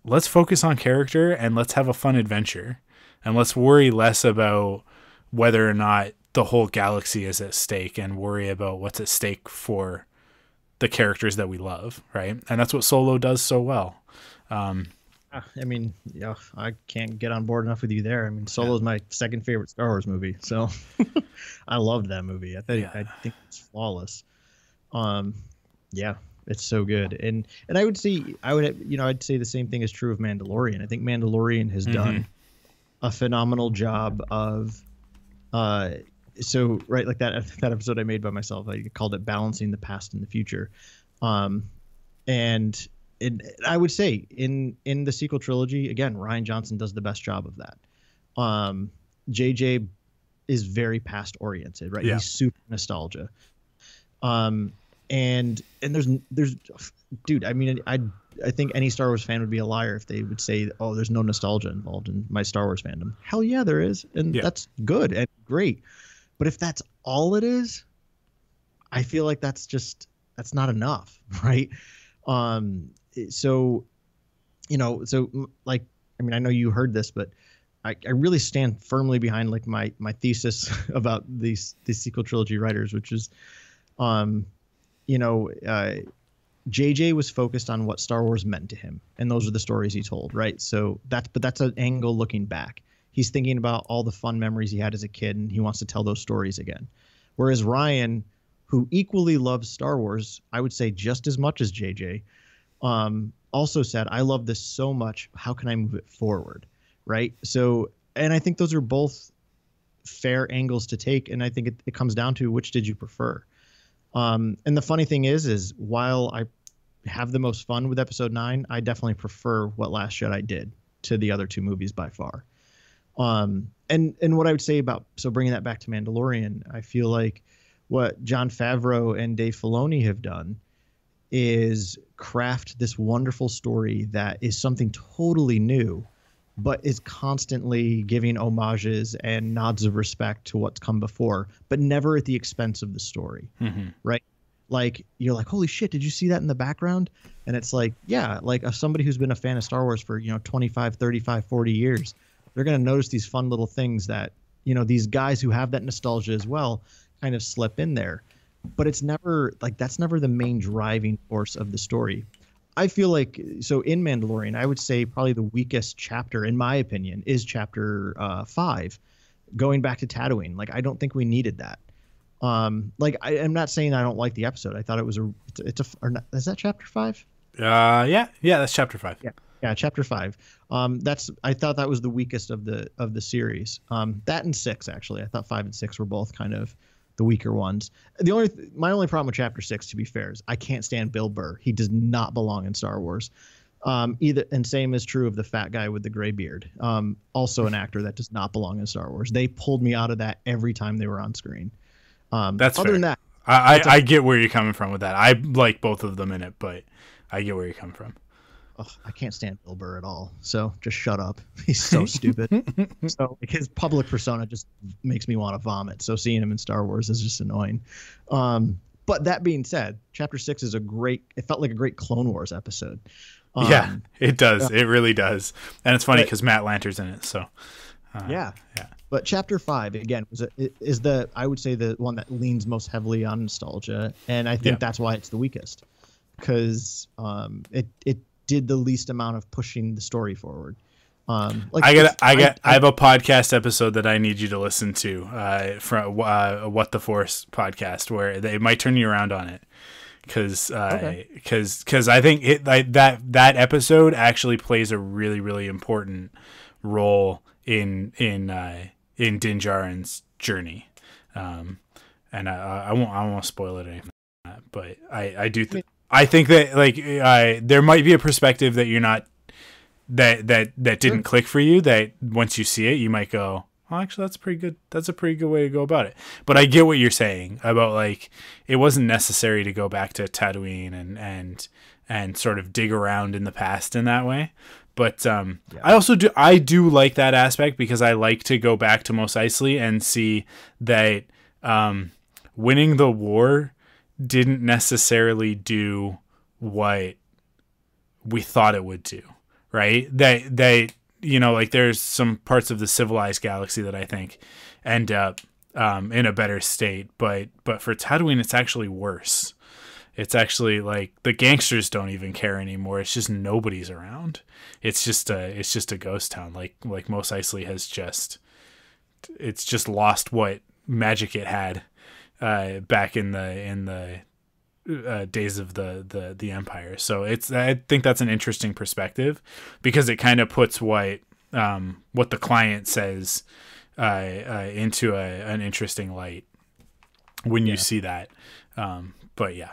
let's focus on character and let's have a fun adventure and let's worry less about whether or not the whole galaxy is at stake and worry about what's at stake for the characters that we love right and that's what solo does so well um, ah, I mean, yeah, I can't get on board enough with you there. I mean, Solo is yeah. my second favorite Star Wars movie, so I loved that movie. I think yeah. I think it's flawless. Um, yeah, it's so good, and and I would say I would you know I'd say the same thing is true of Mandalorian. I think Mandalorian has mm-hmm. done a phenomenal job of, uh, so right like that that episode I made by myself. I called it balancing the past and the future, um, and and I would say in in the sequel trilogy again, Rian Johnson does the best job of that. Um, JJ is very past oriented, right? Yeah. He's super nostalgia. Um, and and there's there's dude i mean i i think any star wars fan would be a liar if they would say oh there's no nostalgia involved in my star wars fandom. Hell yeah there is and yeah. that's good and great. But if that's all it is i feel like that's just that's not enough right? Um so you know so like i mean i know you heard this but I, I really stand firmly behind like my my thesis about these these sequel trilogy writers which is um you know, uh, JJ was focused on what Star Wars meant to him, and those are the stories he told, right? So that's but that's an angle looking back. He's thinking about all the fun memories he had as a kid, and he wants to tell those stories again. Whereas Rian, who equally loves Star Wars, I would say just as much as JJ, um, also said, "I love this so much. How can I move it forward?" Right. So, and I think those are both fair angles to take, and I think it, it comes down to which did you prefer um, and the funny thing is, is while I have the most fun with episode nine, I definitely prefer what Last Jedi did to the other two movies by far. Um, and and what I would say about so bringing that back to Mandalorian, I feel like what Jon Favreau and Dave Filoni have done is craft this wonderful story that is something totally new, but is constantly giving homages and nods of respect to what's come before, but never at the expense of the story. Mm-hmm. Right? Like you're like, holy shit, did you see that in the background? And it's like, yeah, like somebody who's been a fan of Star Wars for, you know, 25, 35, 40 years, they're going to notice these fun little things that, you know, these guys who have that nostalgia as well kind of slip in there. But it's never like that's never the main driving force of the story. I feel like so in Mandalorian, I would say probably the weakest chapter, in my opinion, is chapter uh, five, going back to Tatooine. Like I don't think we needed that. Um, like I, am not saying I don't like the episode. I thought it was a it's a, it's a or not, is that chapter five? Uh, yeah, yeah, that's chapter five. Yeah, yeah, chapter five. Um, that's I thought that was the weakest of the of the series. Um, that and six actually. I thought five and six were both kind of the weaker ones. The only my only problem with chapter six, to be fair, is I can't stand Bill Burr. He does not belong in Star Wars. Um, either and same is true of the fat guy with the gray beard. Um, also an actor that does not belong in Star Wars. They pulled me out of that every time they were on screen. Um, That's other fair. than that. I, I, I get where you're coming from with that. I like both of them in it, but I get where you're coming from. Ugh, I can't stand Bill Burr at all. So just shut up. He's so stupid. so like, his public persona just makes me want to vomit. So seeing him in Star Wars is just annoying. Um, but that being said, Chapter Six is a great. It felt like a great Clone Wars episode. Um, yeah, it does. It really does. And it's funny because Matt Lanter's in it. So uh, yeah. yeah. But Chapter Five again was a, is the I would say the one that leans most heavily on nostalgia, and I think Yeah. that's why it's the weakest because um, it it did the least amount of pushing the story forward. Um, like I got I got I, have a podcast episode that I need you to listen to uh, from uh, what the Force podcast where they might turn you around on it. Because because because I think it like that that episode actually plays a really really important role in in uh, in Din Djarin's journey, um, and I, I won't I won't spoil it anything, but I I do th- I think that like I there might be a perspective that you're not that that that didn't click for you that once you see it you might go well, actually that's pretty good. That's a pretty good way to go about it. But i get what you're saying about like it wasn't necessary to go back to tatooine and and and sort of dig around in the past in that way. But um i also do i do like that aspect because i like to go back to Mos Eisley and see that um winning the war didn't necessarily do what we thought it would do right? They they you know like there's some parts of the civilized galaxy that i think end up um, in a better state but but for tatooine it's actually worse. It's actually like the gangsters don't even care anymore. It's just nobody's around. It's just a it's just a ghost town. Like like Mos Eisley has just it's just lost what magic it had uh, back in the in the uh, days of the, the the empire. So it's I think that's an interesting perspective because it kind of puts what um, what the client says uh, uh, into a, an interesting light when you see that. Um, but yeah,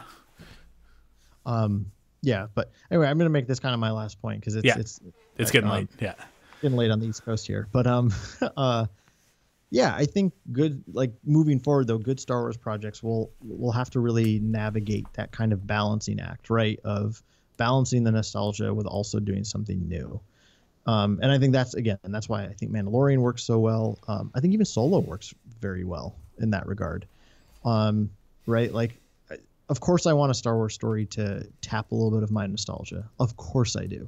Um, yeah, but anyway, I'm gonna make this kind of my last point because it's Yeah. it's it's getting um, late. Yeah, getting late on the East Coast here. But um, uh, yeah, I think good like moving forward though, good Star Wars projects will will have to really navigate that kind of balancing act, right? Of balancing the nostalgia with also doing something new. Um, and I think that's again, and that's why I think Mandalorian works so well. Um, I think even Solo works very well in that regard. Um, right? Like, of course, I want a Star Wars story to tap a little bit of my nostalgia. Of course, I do.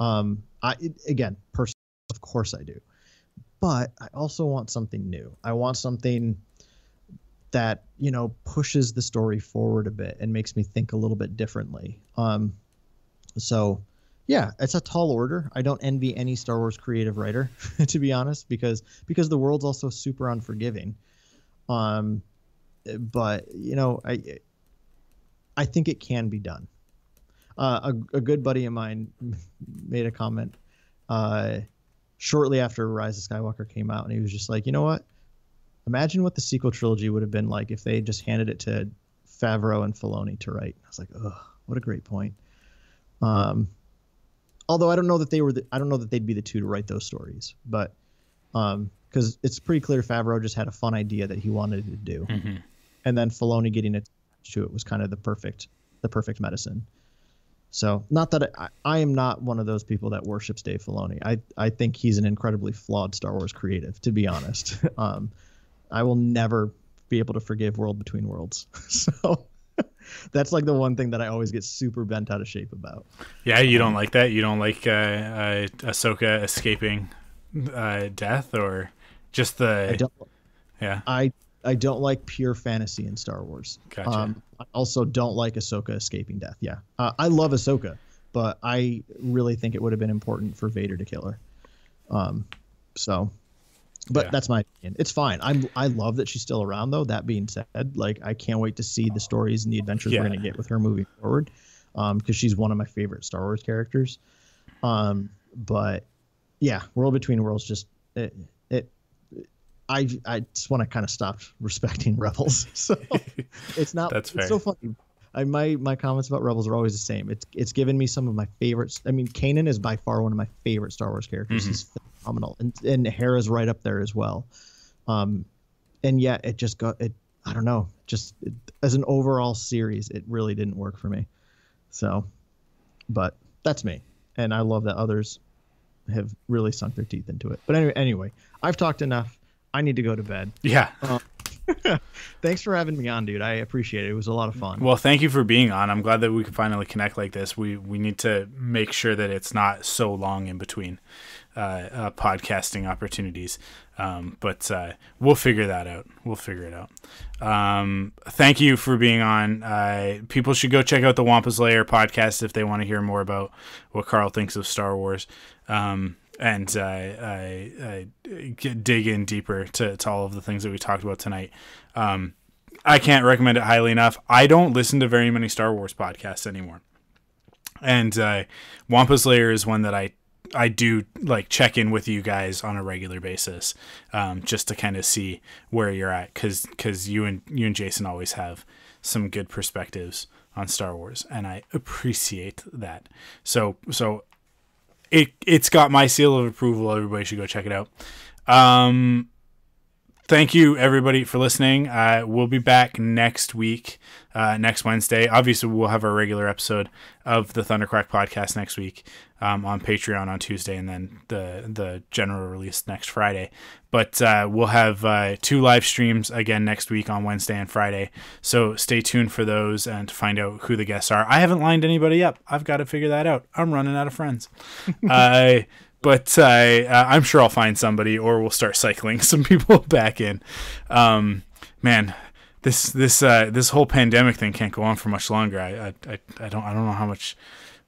Um, I it, again, personally, of course, I do. But I also want something new. I want something that you know pushes the story forward a bit and makes me think a little bit differently. Um, so yeah, it's a tall order. I don't envy any Star Wars creative writer, to be honest, because because the world's also super unforgiving. Um, but you know, I I think it can be done. Uh, a, a good buddy of mine made a comment uh, shortly after Rise of Skywalker came out, and he was just like, you know what? Imagine what the sequel trilogy would have been like if they just handed it to Favreau and Filoni to write. I was like, oh, what a great point. Um, although I don't know that they were, the, I don't know that they'd be the two to write those stories, but because because it's pretty clear Favreau just had a fun idea that he wanted to do, Mm-hmm. and then Filoni getting attached to it was kind of the perfect the perfect medicine. So, not that I, I am not one of those people that worships Dave Filoni. I, I think he's an incredibly flawed Star Wars creative, to be honest. um, I will never be able to forgive World Between Worlds. so, that's like the one thing that I always get super bent out of shape about. Yeah, you don't like that. You don't like uh, uh, Ahsoka escaping uh, death, or just the I don't yeah. I I don't like pure fantasy in Star Wars. Gotcha. Um, I also don't like Ahsoka escaping death. Yeah, uh, I love Ahsoka, but I really think it would have been important for Vader to kill her. Um, so, but Yeah. that's my opinion. It's fine. I'm I love that she's still around though. That being said, like I can't wait to see the stories and the adventures Yeah. we're gonna get with her moving forward, um, because she's one of my favorite Star Wars characters. Um, but yeah, World Between Worlds just it it. I I just want to kind of stop respecting Rebels. So it's not. That's fair. It's so funny. I my my comments about Rebels are always the same. It's it's given me some of my favorites. I mean, Kanan is by far one of my favorite Star Wars characters. Mhm. He's phenomenal, and and Hera's right up there as well. Um, and yet it just got it. I don't know. Just it, as an overall series, it really didn't work for me. So, but that's me, and I love that others have really sunk their teeth into it. But anyway, anyway, I've talked enough. I need to go to bed. Yeah. Thanks for having me on, dude. I appreciate it. It was a lot of fun. Well, thank you for being on. I'm glad that we could finally connect like this. We we need to make sure that it's not so long in between uh, uh, podcasting opportunities. Um, but uh, we'll figure that out. We'll figure it out. Um, thank you for being on. Uh, people should go check out the Wampa's Lair podcast if they want to hear more about what Carl thinks of Star Wars. Um, and uh, I, I dig in deeper to, to all of the things that we talked about tonight. Um, I can't recommend it highly enough. I don't listen to very many Star Wars podcasts anymore, and uh, Lair is one that I I do like check in with you guys on a regular basis, um, just to kind of see where you're at, because because you and you and Jason always have some good perspectives on Star Wars, and I appreciate that. So so it it's got my seal of approval. Everybody should go check it out. Um, thank you everybody for listening. Uh, we'll be back next week, uh, next Wednesday. Obviously, we'll have our regular episode of the Thundercrack podcast next week um, on Patreon on Tuesday, and then the the general release next Friday. But uh, we'll have uh, two live streams again next week on Wednesday and Friday. So stay tuned for those and to find out who the guests are. I haven't lined anybody up. I've got to figure that out. I'm running out of friends. but uh, uh, I'm sure I'll find somebody, or we'll start cycling some people back in. Um, man, this this uh, this whole pandemic thing can't go on for much longer. I I, I, I don't I don't know how much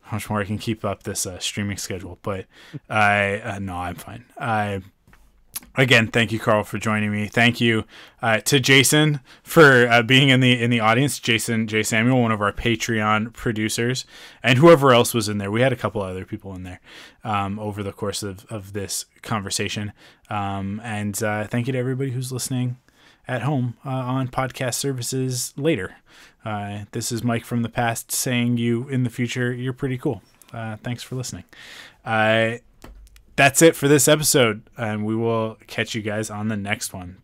how much more I can keep up this uh, streaming schedule, but I uh, no, I'm fine. I again, thank you, Carl, for joining me. Thank you uh, to Jason for uh, being in the in the audience. Jason J Samuel, one of our Patreon producers, and whoever else was in there. We had a couple other people in there um, over the course of of this conversation. Um, and uh, thank you to everybody who's listening at home uh, on podcast services later. Uh, this is Mike from the past saying you in the future you're pretty cool. Uh, thanks for listening. That's it for this episode, and we will catch you guys on the next one.